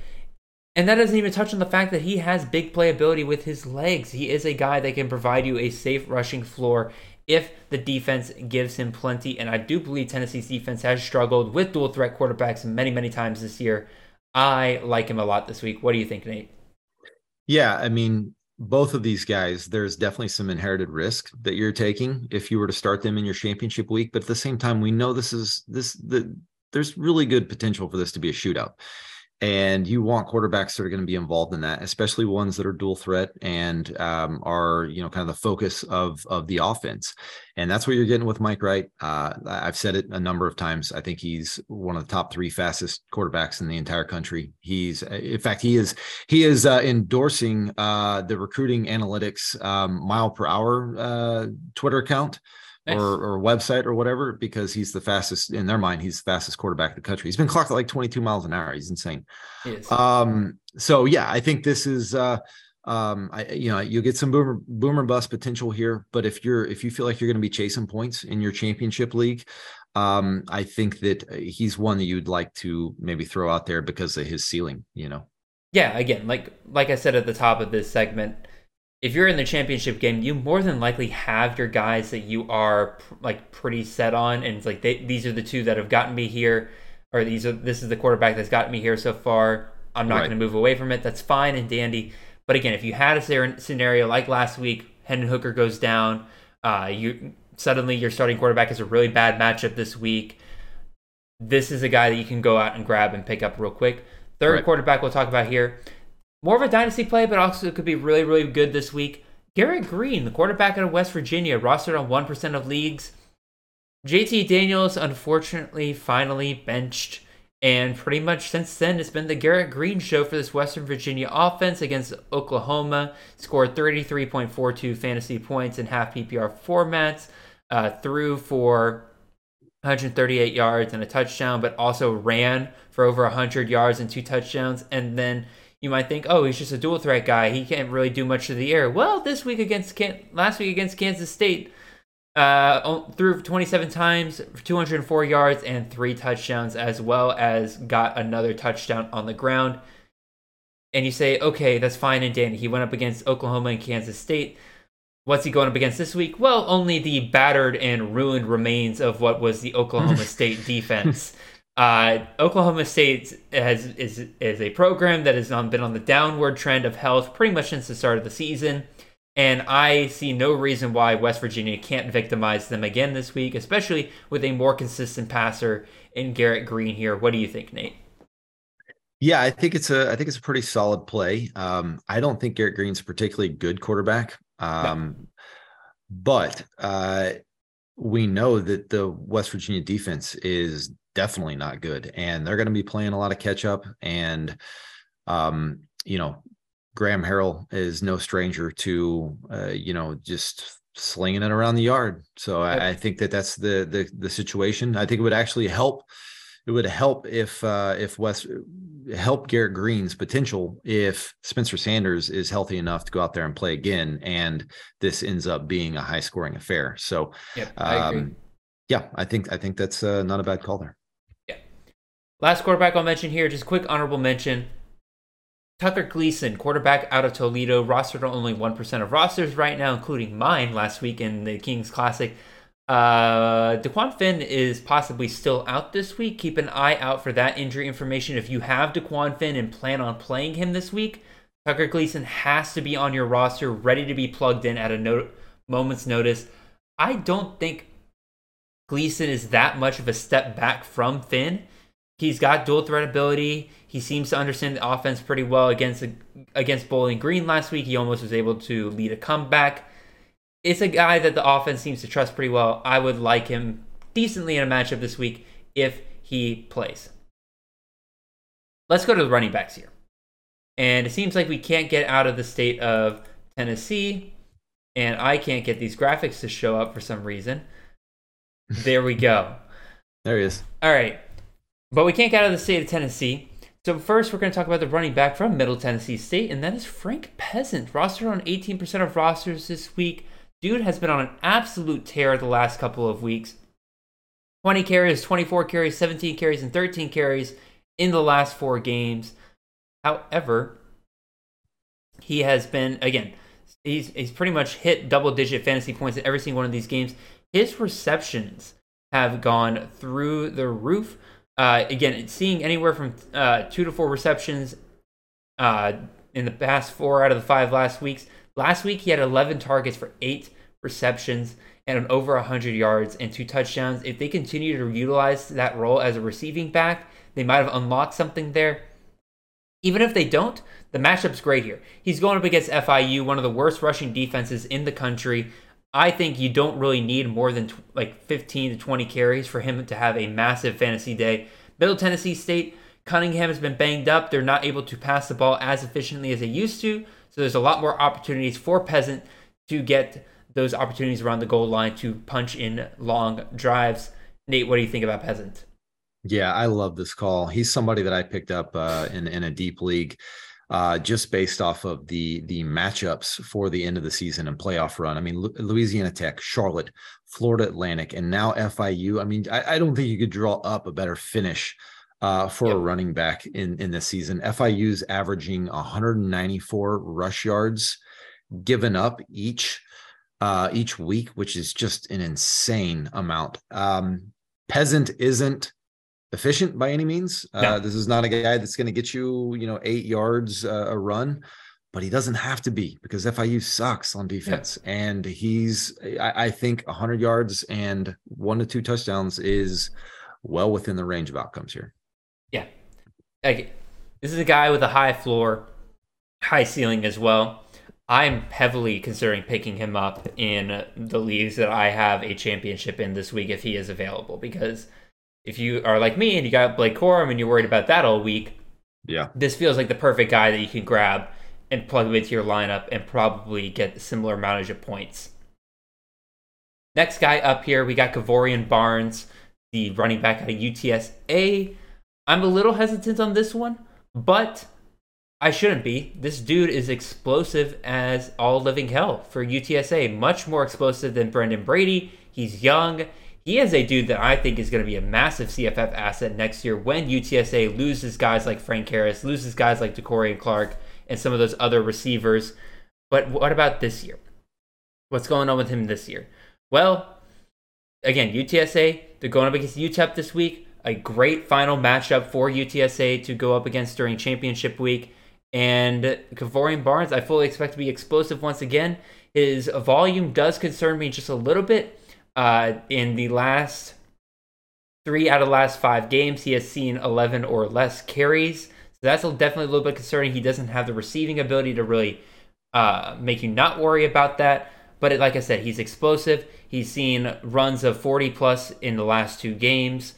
Speaker 1: and that doesn't even touch on the fact that he has big playability with his legs. He is a guy that can provide you a safe rushing floor if the defense gives him plenty. And I do believe Tennessee's defense has struggled with dual threat quarterbacks many, many times this year. I like him a lot this week. What do you think, Nate?
Speaker 3: Yeah, I mean, both of these guys, there's definitely some inherited risk that you're taking if you were to start them in your championship week. But at the same time, we know this is this the there's really good potential for this to be a shootout. And you want quarterbacks that are going to be involved in that, especially ones that are dual threat and um, are, you know, kind of the focus of of the offense. And that's what you're getting with Mike Wright. Uh, I've said it a number of times. I think he's one of the top three fastest quarterbacks in the entire country. He's, in fact, he is he is uh, endorsing uh, the recruiting analytics um, mile per hour uh, Twitter account
Speaker 1: Nice.
Speaker 3: or, or website or whatever because he's the fastest in their mind. He's the fastest quarterback in the country. He's been clocked at like 22 miles an hour. He's insane.
Speaker 1: He.
Speaker 3: Um, so yeah, I think this is uh um I you know you'll get some boomer boomer bust potential here, but if you're if you feel like you're going to be chasing points in your championship league, um I think that uh, he's one that you'd like to maybe throw out there because of his ceiling, you know.
Speaker 1: yeah, again, like like I said at the top of this segment, if you're in the championship game, you more than likely have your guys that you are pr- like pretty set on, and it's like they, these are the two that have gotten me here, or these are this is the quarterback that's gotten me here so far. I'm not
Speaker 3: Right.
Speaker 1: going to move away from it. That's fine and dandy. But again, if you had a scenario like last week, Hendon Hooker goes down, uh, you suddenly your starting quarterback is a really bad matchup this week. This is a guy that you can go out and grab and pick up real quick. Third
Speaker 3: Right.
Speaker 1: quarterback we'll talk about here. More of a dynasty play, but also could be really, really good this week. Garrett Greene, the quarterback out of West Virginia, rostered on 1% of leagues. JT Daniels, unfortunately, finally benched. And pretty much since then, it's been the Garrett Greene show for this Western Virginia offense against Oklahoma. Scored 33.42 fantasy points in half PPR formats. Uh, threw for 138 yards and a touchdown, but also ran for over 100 yards and two touchdowns. And then you might think, oh, he's just a dual threat guy. He can't really do much to the air. Well, this week against Can- last week against Kansas State, uh, threw 27 times 204 yards and three touchdowns, as well as got another touchdown on the ground. And you say, okay, that's fine and dandy. He went up against Oklahoma and Kansas State. What's he going up against this week? Well, only the battered and ruined remains of what was the Oklahoma State defense. Uh, Oklahoma State has is is a program that has been on the downward trend of health pretty much since the start of the season, and I see no reason why West Virginia can't victimize them again this week, especially with a more consistent passer in Garrett Greene here. What do you think, Nate?
Speaker 3: Yeah, I think it's a I think it's a pretty solid play. Um, I don't think Garrett Greene's a particularly good quarterback. Um, but uh, we know that the West Virginia defense is definitely not good, and they're going to be playing a lot of catch up. And um, you know, Graham Harrell is no stranger to, uh, you know, just slinging it around the yard. So. I, I, think that that's the, the the situation. I think it would actually help. It would help if uh, if West help Garrett Greene's potential if Spencer Sanders is healthy enough to go out there and play again, and this ends up being a high scoring affair. So,
Speaker 1: yep, um,
Speaker 3: yeah, I think I think that's uh, not a bad call there.
Speaker 1: Last quarterback I'll mention here, just quick honorable mention. Tucker Gleason, quarterback out of Toledo, rostered on only 1% of rosters right now, including mine last week in the Kings Classic. Uh, Dequan Finn is possibly still out this week. Keep an eye out for that injury information. If you have Dequan Finn and plan on playing him this week, Tucker Gleason has to be on your roster, ready to be plugged in at a no- moment's notice. I don't think Gleason is that much of a step back from Finn. He's got dual threat ability. He seems to understand the offense pretty well against against Bowling Green last week. He almost was able to lead a comeback. It's a guy that the offense seems to trust pretty well. I would like him decently in a matchup this week if he plays. Let's go to the running backs here. And it seems like we can't get out of the state of Tennessee, and I can't get these graphics to show up for some reason. There we go.
Speaker 3: There he is.
Speaker 1: All right. But we can't get out of the state of Tennessee. So first, we're going to talk about the running back from Middle Tennessee State, and that is Frank Peasant, rostered on 18% of rosters this week. Dude has been on an absolute tear the last couple of weeks. 20 carries, 24 carries, 17 carries, and 13 carries in the last four games. However, he has been again, he's he's pretty much hit double digit fantasy points in every single one of these games. His receptions have gone through the roof. Uh, again, seeing anywhere from uh, two to four receptions uh, in the past four out of the five last weeks. Last week, he had 11 targets for eight receptions and over 100 yards and two touchdowns. If they continue to utilize that role as a receiving back, they might have unlocked something there. Even if they don't, the matchup's great here. He's going up against FIU, one of the worst rushing defenses in the country. I think you don't really need more than like 15 to 20 carries for him to have a massive fantasy day. Middle Tennessee State, Cunningham has been banged up. They're not able to pass the ball as efficiently as they used to. So there's a lot more opportunities for Peasant to get those opportunities around the goal line to punch in long drives. Nate, what do you think about Peasant?
Speaker 3: Yeah, I love this call. He's somebody that I picked up uh, in in a deep league uh, just based off of the the matchups for the end of the season and playoff run. I mean, Louisiana Tech, Charlotte, Florida Atlantic, and now FIU. I mean, I, I don't think you could draw up a better finish uh, for yep. a running back in in this season. FIU's averaging 194 rush yards given up each uh, each week, which is just an insane amount. Um, Peasant isn't efficient by any means. No. Uh, this is not a guy that's going to get you, you know, eight yards uh, a run, but he doesn't have to be because FIU sucks on defense. Yeah. And he's, I, I think, 100 yards and one to two touchdowns is well within the range of outcomes here.
Speaker 1: Yeah. Like, this is a guy with a high floor, high ceiling as well. I'm heavily considering picking him up in the leagues that I have a championship in this week if he is available because if you are like me and you got Blake Corum and you're worried about that all week,
Speaker 3: yeah,
Speaker 1: this feels like the perfect guy that you can grab and plug him into your lineup and probably get similar amount of points. Next guy up here, we got Kevorian Barnes, the running back out of UTSA. I'm a little hesitant on this one, but I shouldn't be. This dude is explosive as all living hell for UTSA, much more explosive than Brenden Brady. He's young he is a dude that I think is going to be a massive CFF asset next year when UTSA loses guys like Frank Harris, loses guys like DeCorian Clark, and some of those other receivers. But what about this year? What's going on with him this year? Well, again, UTSA, they're going up against UTEP this week. A great final matchup for UTSA to go up against during championship week. And Kevorian Barnes, I fully expect to be explosive once again. His volume does concern me just a little bit uh, in the last three out of last five games, he has seen 11 or less carries. So that's definitely a little bit concerning. He doesn't have the receiving ability to really uh, make you not worry about that. But it, like I said, he's explosive. He's seen runs of 40 plus in the last two games.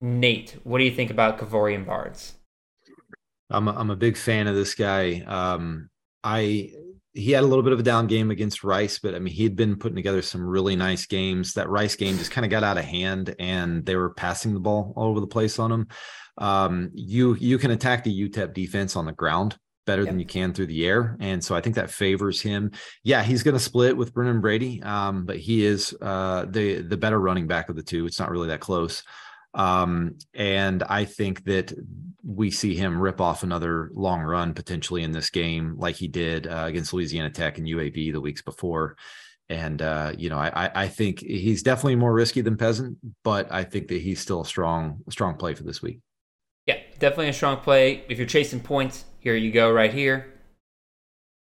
Speaker 1: Nate, what do you think about Kevorian Barnes?
Speaker 3: I'm a, I'm a big fan of this guy. Um, I he had a little bit of a down game against Rice, but I mean he'd been putting together some really nice games. That Rice game just kind of got out of hand, and they were passing the ball all over the place on him. Um, you you can attack the UTEP defense on the ground better yep. than you can through the air, and so I think that favors him. Yeah, he's going to split with Brennan Brady, um, but he is uh, the the better running back of the two. It's not really that close. Um, and I think that we see him rip off another long run potentially in this game, like he did uh, against Louisiana Tech and UAB the weeks before. And uh, you know, I I think he's definitely more risky than Peasant, but I think that he's still a strong strong play for this week.
Speaker 1: Yeah, definitely a strong play. If you're chasing points, here you go right here.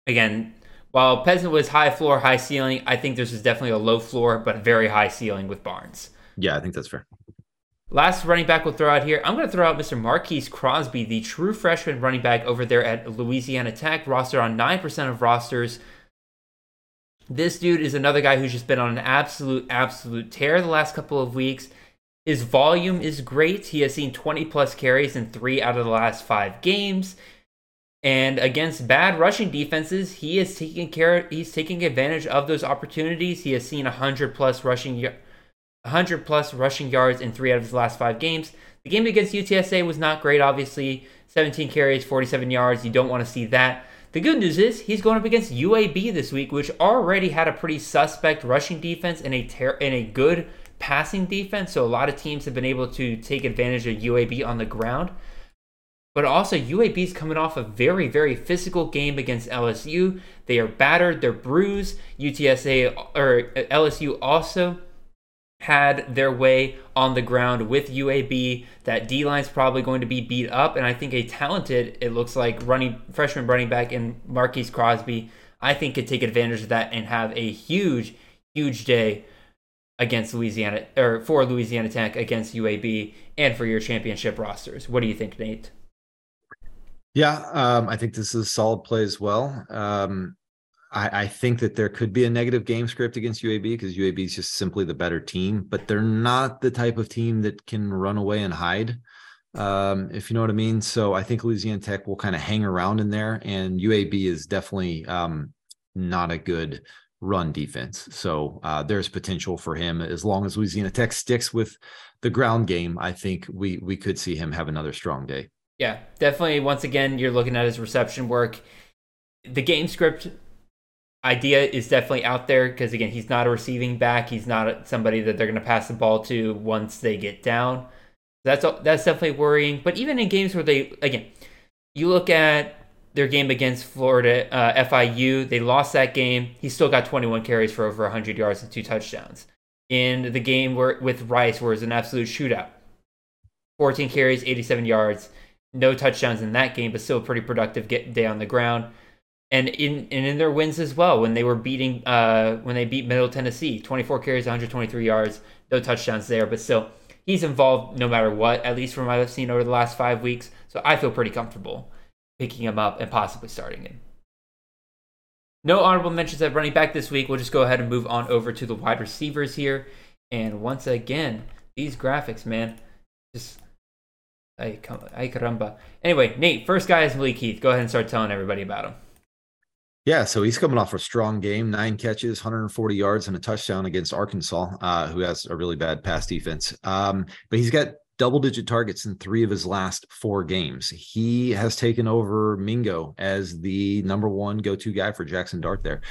Speaker 1: Again, while Peasant was high floor, high ceiling, I think this is definitely a low floor but very high ceiling with Barnes.
Speaker 3: Yeah, I think that's fair.
Speaker 1: Last running back we'll throw out here, I'm going to throw out Mr. Marquis Crosby, the true freshman running back over there at Louisiana Tech, roster on 9% of rosters. This dude is another guy who's just been on an absolute, absolute tear the last couple of weeks. His volume is great. He has seen 20 plus carries in three out of the last five games. And against bad rushing defenses, he is taking care. He's taking advantage of those opportunities. He has seen 100 plus rushing 100 plus rushing yards in three out of his last five games. The game against UTSA was not great, obviously. 17 carries, 47 yards. You don't want to see that. The good news is he's going up against UAB this week, which already had a pretty suspect rushing defense and a ter- and a good passing defense. So a lot of teams have been able to take advantage of UAB on the ground. But also UAB is coming off a very very physical game against LSU. They are battered, they're bruised. UTSA or LSU also had their way on the ground with UAB. That D line's probably going to be beat up, and I think a talented, it looks like running freshman running back in Marquis Crosby, I think could take advantage of that and have a huge, huge day against Louisiana or for Louisiana Tech against UAB and for your championship rosters. What do you think, Nate?
Speaker 3: Yeah, um, I think this is a solid play as well. Um, I, I, think that there could be a negative game script against UAB because UAB is just simply the better team, but they're not the type of team that can run away and hide. Um, if you know what I mean. So I think Louisiana Tech will kind of hang around in there, and UAB is definitely um, not a good run defense. So uh, there's potential for him as long as Louisiana Tech sticks with the ground game. I think we we could see him have another strong day.
Speaker 1: Yeah, definitely. Once again, you're looking at his reception work. The game script idea is definitely out there because again, he's not a receiving back. He's not somebody that they're going to pass the ball to once they get down. That's that's definitely worrying. But even in games where they again, you look at their game against Florida uh, FIU, they lost that game. He still got 21 carries for over 100 yards and two touchdowns. In the game where with Rice, where it's an absolute shootout, 14 carries, 87 yards, no touchdowns in that game, but still a pretty productive day on the ground and in and in their wins as well when they were beating uh when they beat Middle Tennessee, 24 carries, 123 yards, no touchdowns there, but still he's involved no matter what, at least from what I've seen over the last five weeks. So I feel pretty comfortable picking him up and possibly starting him. No honorable mentions at running back this week. We'll just go ahead and move on over to the wide receivers here. And once again, these graphics, man, just ay, caramba. Anyway, Nate, first guy is Malik Heath. Go ahead and start telling everybody about him.
Speaker 3: Yeah, so he's coming off a strong game, nine catches, 140 yards, and a touchdown against Arkansas, uh, who has a really bad pass defense. Um, but he's got double digit targets in three of his last four games. He has taken over Mingo as the number one go to guy for Jackson Dart there.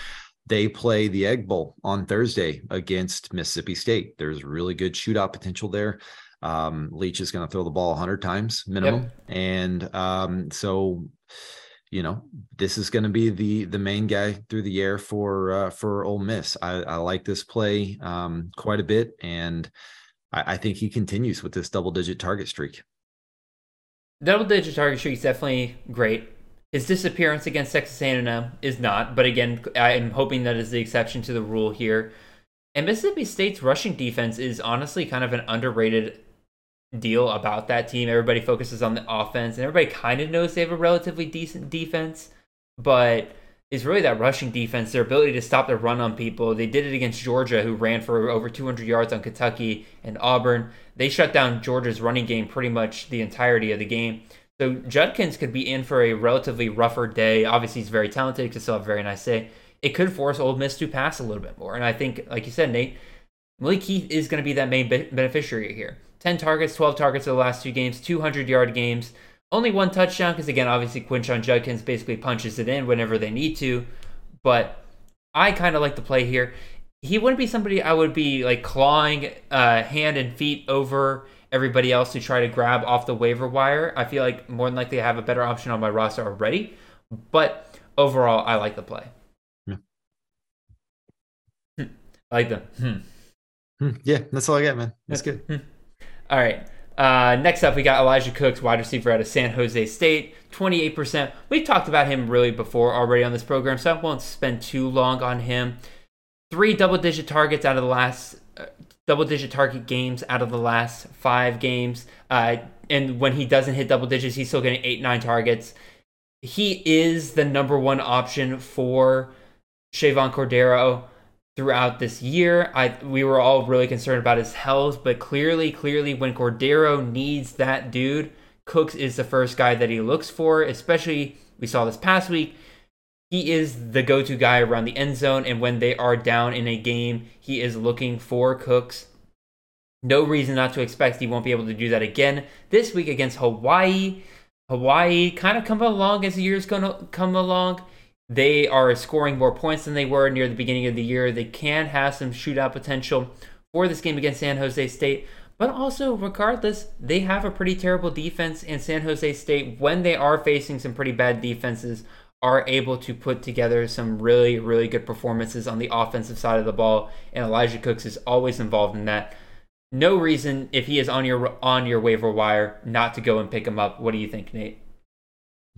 Speaker 3: They play the Egg Bowl on Thursday against Mississippi State. There's really good shootout potential there. Um, Leach is going to throw the ball 100 times minimum. Yep. And um, so you know this is going to be the the main guy through the air for uh, for Ole Miss. I, I like this play um, quite a bit, and I, I, think he continues with this double digit target streak.
Speaker 1: Double digit target streak is definitely great. His disappearance against Texas A&M is not, but again, I'm hoping that is the exception to the rule here. And Mississippi State's rushing defense is honestly kind of an underrated deal about that team. Everybody focuses on the offense, and everybody kind of knows they have a relatively decent defense, but it's really that rushing defense, their ability to stop the run on people. They did it against Georgia, who ran for over 200 yards on Kentucky and Auburn. They shut down Georgia's running game pretty much the entirety of the game. So Judkins could be in for a relatively rougher day. Obviously, he's very talented, he could still have a very nice day. It could force Ole Miss to pass a little bit more. And I think, like you said, Nate, Malik Heath is going to be that main beneficiary here. 10 targets, 12 targets in the last two games, 200 yard games. Only one touchdown because, again, obviously Quinshon Judkins basically punches it in whenever they need to. But I kind of like the play here. He wouldn't be somebody I would be like clawing uh, hand and feet over everybody else to try to grab off the waiver wire. I feel like more than likely I have a better option on my roster already. But overall, I like the play. Yeah. Hmm. I like the. Hmm.
Speaker 3: Hmm. Yeah, that's all I got, man. That's good. Hmm.
Speaker 1: All right. Uh, next up, we got Elijah Cooks, wide receiver out of San Jose State, 28%. We've talked about him really before already on this program, so I won't spend too long on him. Three double digit targets out of the last, uh, double digit target games out of the last five games. Uh, and when he doesn't hit double digits, he's still getting eight, nine targets. He is the number one option for Chevan Cordeiro throughout this year. I we were all really concerned about his health, but clearly, clearly, when Cordeiro needs that dude, Cooks is the first guy that he looks for. Especially we saw this past week. He is the go-to guy around the end zone, and when they are down in a game, he is looking for Cooks. No reason not to expect he won't be able to do that again this week against Hawaii. Hawaii kind of come along as the year's going to come along they are scoring more points than they were near the beginning of the year. They can have some shootout potential for this game against San Jose State. But also, regardless, they have a pretty terrible defense, and San Jose State, when they are facing some pretty bad defenses, are able to put together some really, really good performances on the offensive side of the ball. And Elijah Cooks is always involved in that. No reason, if he is on your on your waiver wire, not to go and pick him up. What do you think, Nate?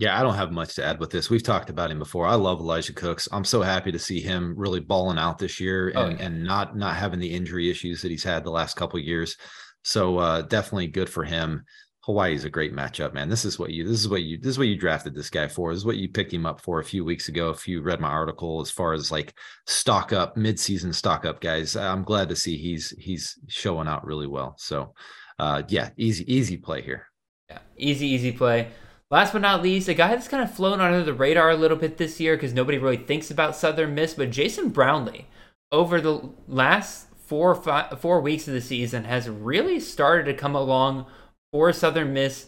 Speaker 3: Yeah, I don't have much to add with this. We've talked about him before. I love Elijah Cooks. I'm so happy to see him really balling out this year oh, and, oh, yeah. and not not having the injury issues that he's had the last couple years. So uh, definitely good for him. Hawaii is a great matchup, man. This is what you this is what you this is what you drafted this guy for. This is what you picked him up for a few weeks ago. If you read my article as far as like stock up, mid-season stock up guys, I'm glad to see he's he's showing out really well. So uh yeah, easy, easy play here.
Speaker 1: Yeah, easy, easy play. Last but not least, a guy that's kind of flown under the radar a little bit this year because nobody really thinks about Southern Miss, but Jason Brownlee over the last four weeks of the season has really started to come along for Southern Miss.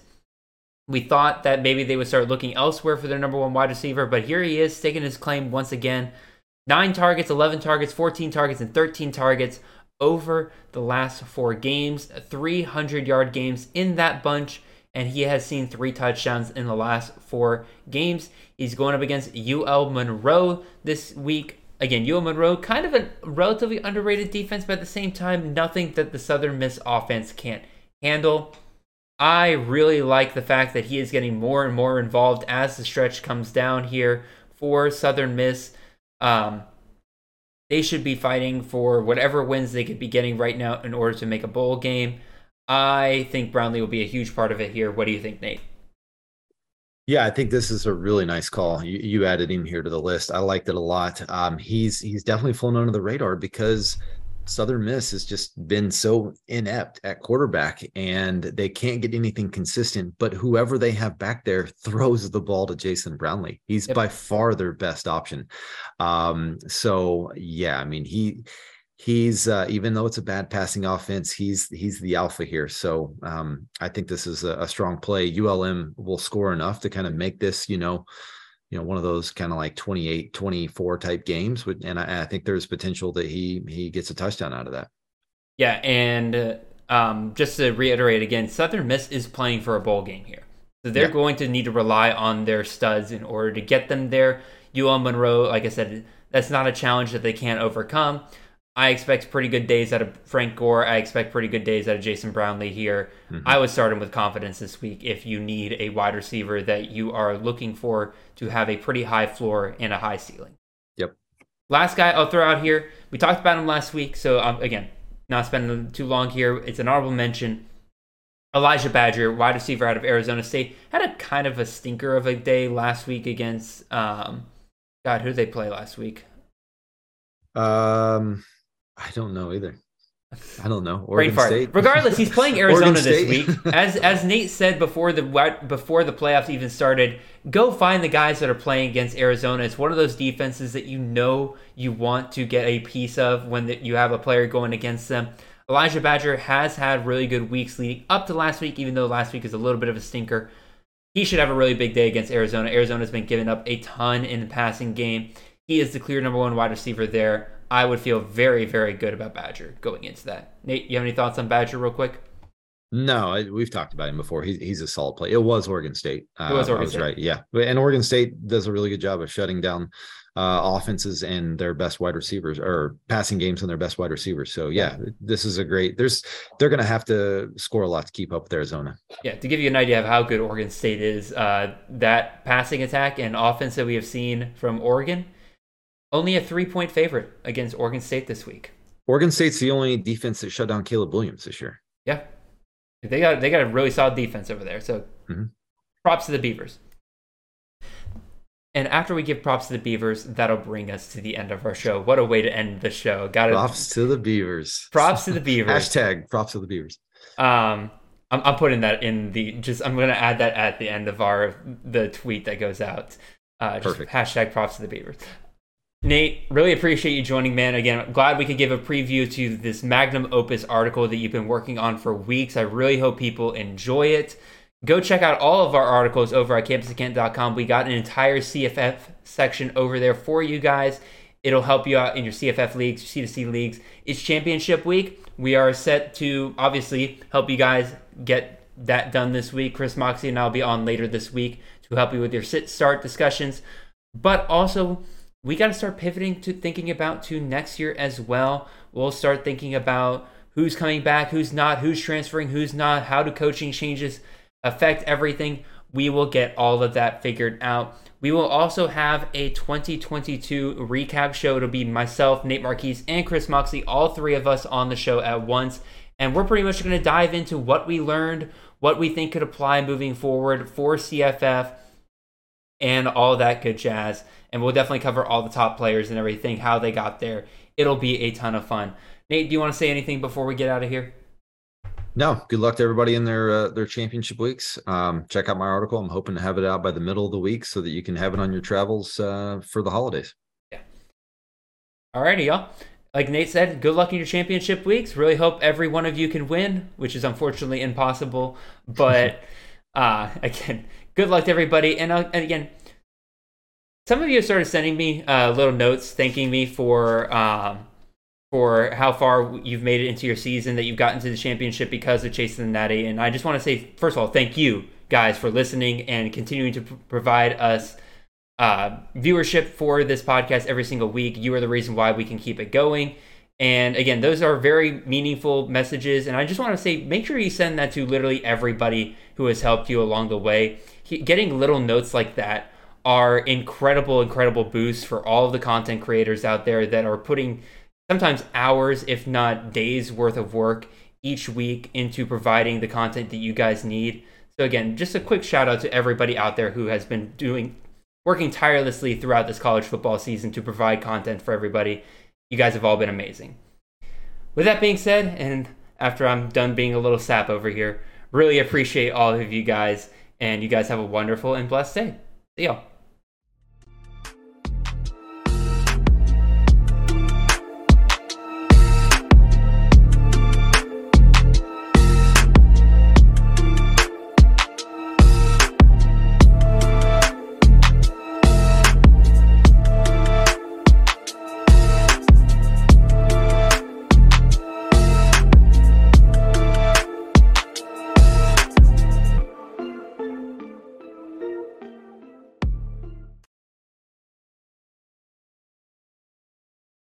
Speaker 1: We thought that maybe they would start looking elsewhere for their number one wide receiver, but here he is staking his claim once again. Nine targets, 11 targets, 14 targets, and 13 targets over the last four games. 300 yard games in that bunch and he has seen three touchdowns in the last four games. He's going up against UL Monroe this week. Again, UL Monroe, kind of a relatively underrated defense, but at the same time, nothing that the Southern Miss offense can't handle. I really like the fact that he is getting more and more involved as the stretch comes down here for Southern Miss. Um, they should be fighting for whatever wins they could be getting right now in order to make a bowl game. I think Brownlee will be a huge part of it here. What do you think, Nate?
Speaker 3: Yeah, I think this is a really nice call. You, you added him here to the list. I liked it a lot. Um, he's he's definitely flown under the radar because Southern Miss has just been so inept at quarterback and they can't get anything consistent. But whoever they have back there throws the ball to Jason Brownlee. He's yep. by far their best option. Um, so yeah, I mean he he's uh, even though it's a bad passing offense, he's he's the alpha here. So um, I think this is a, a, strong play. ULM will score enough to kind of make this, you know, you know, one of those kind of like 28, 24 type games. And I, I, think there's potential that he he gets a touchdown out of that.
Speaker 1: Yeah, and uh, um, just to reiterate again, Southern Miss is playing for a bowl game here. So they're yeah. going to need to rely on their studs in order to get them there. UL Monroe, like I said, that's not a challenge that they can't overcome. I expect pretty good days out of Frank Gore. I expect pretty good days out of Jason Brownlee here. Mm-hmm. I would start him with confidence this week if you need a wide receiver that you are looking for to have a pretty high floor and a high ceiling.
Speaker 3: Yep.
Speaker 1: Last guy I'll throw out here. We talked about him last week, so um, again, not spending too long here. It's an honorable mention. Elijah Badger, wide receiver out of Arizona State, had a kind of a stinker of a day last week against. Um, God, who did they play last week?
Speaker 3: Um, I don't know either. I don't know. Oregon. State.
Speaker 1: Regardless, he's playing Arizona this week. As as Nate said before the before the playoffs even started, go find the guys that are playing against Arizona. It's one of those defenses that you know you want to get a piece of when the, you have a player going against them. Elijah Badger has had really good weeks leading up to last week, even though last week is a little bit of a stinker. He should have a really big day against Arizona. Arizona's been giving up a ton in the passing game. He is the clear number one wide receiver there. I would feel very, very good about Badger going into that. Nate, you have any thoughts on Badger, real quick?
Speaker 3: No, I, we've talked about him before. He, he's a solid play. It was Oregon State. Uh,
Speaker 1: was Oregon
Speaker 3: I was
Speaker 1: State.
Speaker 3: right. Yeah, and Oregon State does a really good job of shutting down uh, offenses and their best wide receivers or passing games and their best wide receivers. So yeah, this is a great. There's they're going to have to score a lot to keep up with Arizona.
Speaker 1: Yeah, to give you an idea of how good Oregon State is, uh, that passing attack and offense that we have seen from Oregon, only a three point favorite against Oregon State this week.
Speaker 3: Oregon State's the only defense that shut down Caleb Williams this year.
Speaker 1: Yeah, they got they got a really solid defense over there. So
Speaker 3: Mhm.
Speaker 1: props to the Beavers. And after we give props to the Beavers, that'll bring us to the end of our show. What a way to end the show! Got.
Speaker 3: Props to the Beavers.
Speaker 1: Props to the Beavers.
Speaker 3: Hashtag props to the Beavers.
Speaker 1: Um, I'm, I'm putting that in the just. I'm gonna add that at the end of our the tweet that goes out. Uh, just
Speaker 3: Perfect.
Speaker 1: Hashtag props to the Beavers. Nate, really appreciate you joining, man. Again, glad we could give a preview to this magnum opus article that you've been working on for weeks. I really hope people enjoy it. Go check out all of our articles over at campus2canton.com. We got an entire CFF section over there for you guys. It'll help you out in your CFF leagues, your C2C leagues. It's championship week. We are set to obviously help you guys get that done this week. Chris Moxie and I'll be on later this week to help you with your sit start discussions. But also, we got to start pivoting to thinking about to next year as well. We'll start thinking about who's coming back, who's not, who's transferring, who's not, how do coaching changes affect everything. We will get all of that figured out. We will also have a 2022 recap show. It'll be myself, Nate Marquise, and Chris Moxley, all three of us on the show at once. And we're pretty much going to dive into what we learned, what we think could apply moving forward for CFF, and all that good jazz. And we'll definitely cover all the top players and everything, how they got there. It'll be a ton of fun. Nate, do you want to say anything before we get out of here?
Speaker 3: No, good luck to everybody in their uh, their championship weeks. Um, check out my article. I'm hoping to have it out by the middle of the week so that you can have it on your travels uh, for the holidays.
Speaker 1: Alrighty, y'all. Like Nate said, good luck in your championship weeks. Really hope every one of you can win, which is unfortunately impossible. But uh, again, good luck to everybody. And, uh, and again, some of you have started sending me uh, little notes thanking me for um, for how far you've made it into your season, that you've gotten to the championship because of chasing the natty. And I just want to say, first of all, thank you guys for listening and continuing to provide us uh, viewership for this podcast every single week. You are the reason why we can keep it going. And again, those are very meaningful messages. And I just want to say, make sure you send that to literally everybody who has helped you along the way. He, getting little notes like that are incredible, incredible boosts for all of the content creators out there that are putting sometimes hours, if not days worth of work each week into providing the content that you guys need. So again, just a quick shout out to everybody out there who has been doing working tirelessly throughout this college football season to provide content for everybody. You guys have all been amazing. With that being said, and after I'm done being a little sap over here, really appreciate all of you guys, and you guys have a wonderful and blessed day. See y'all.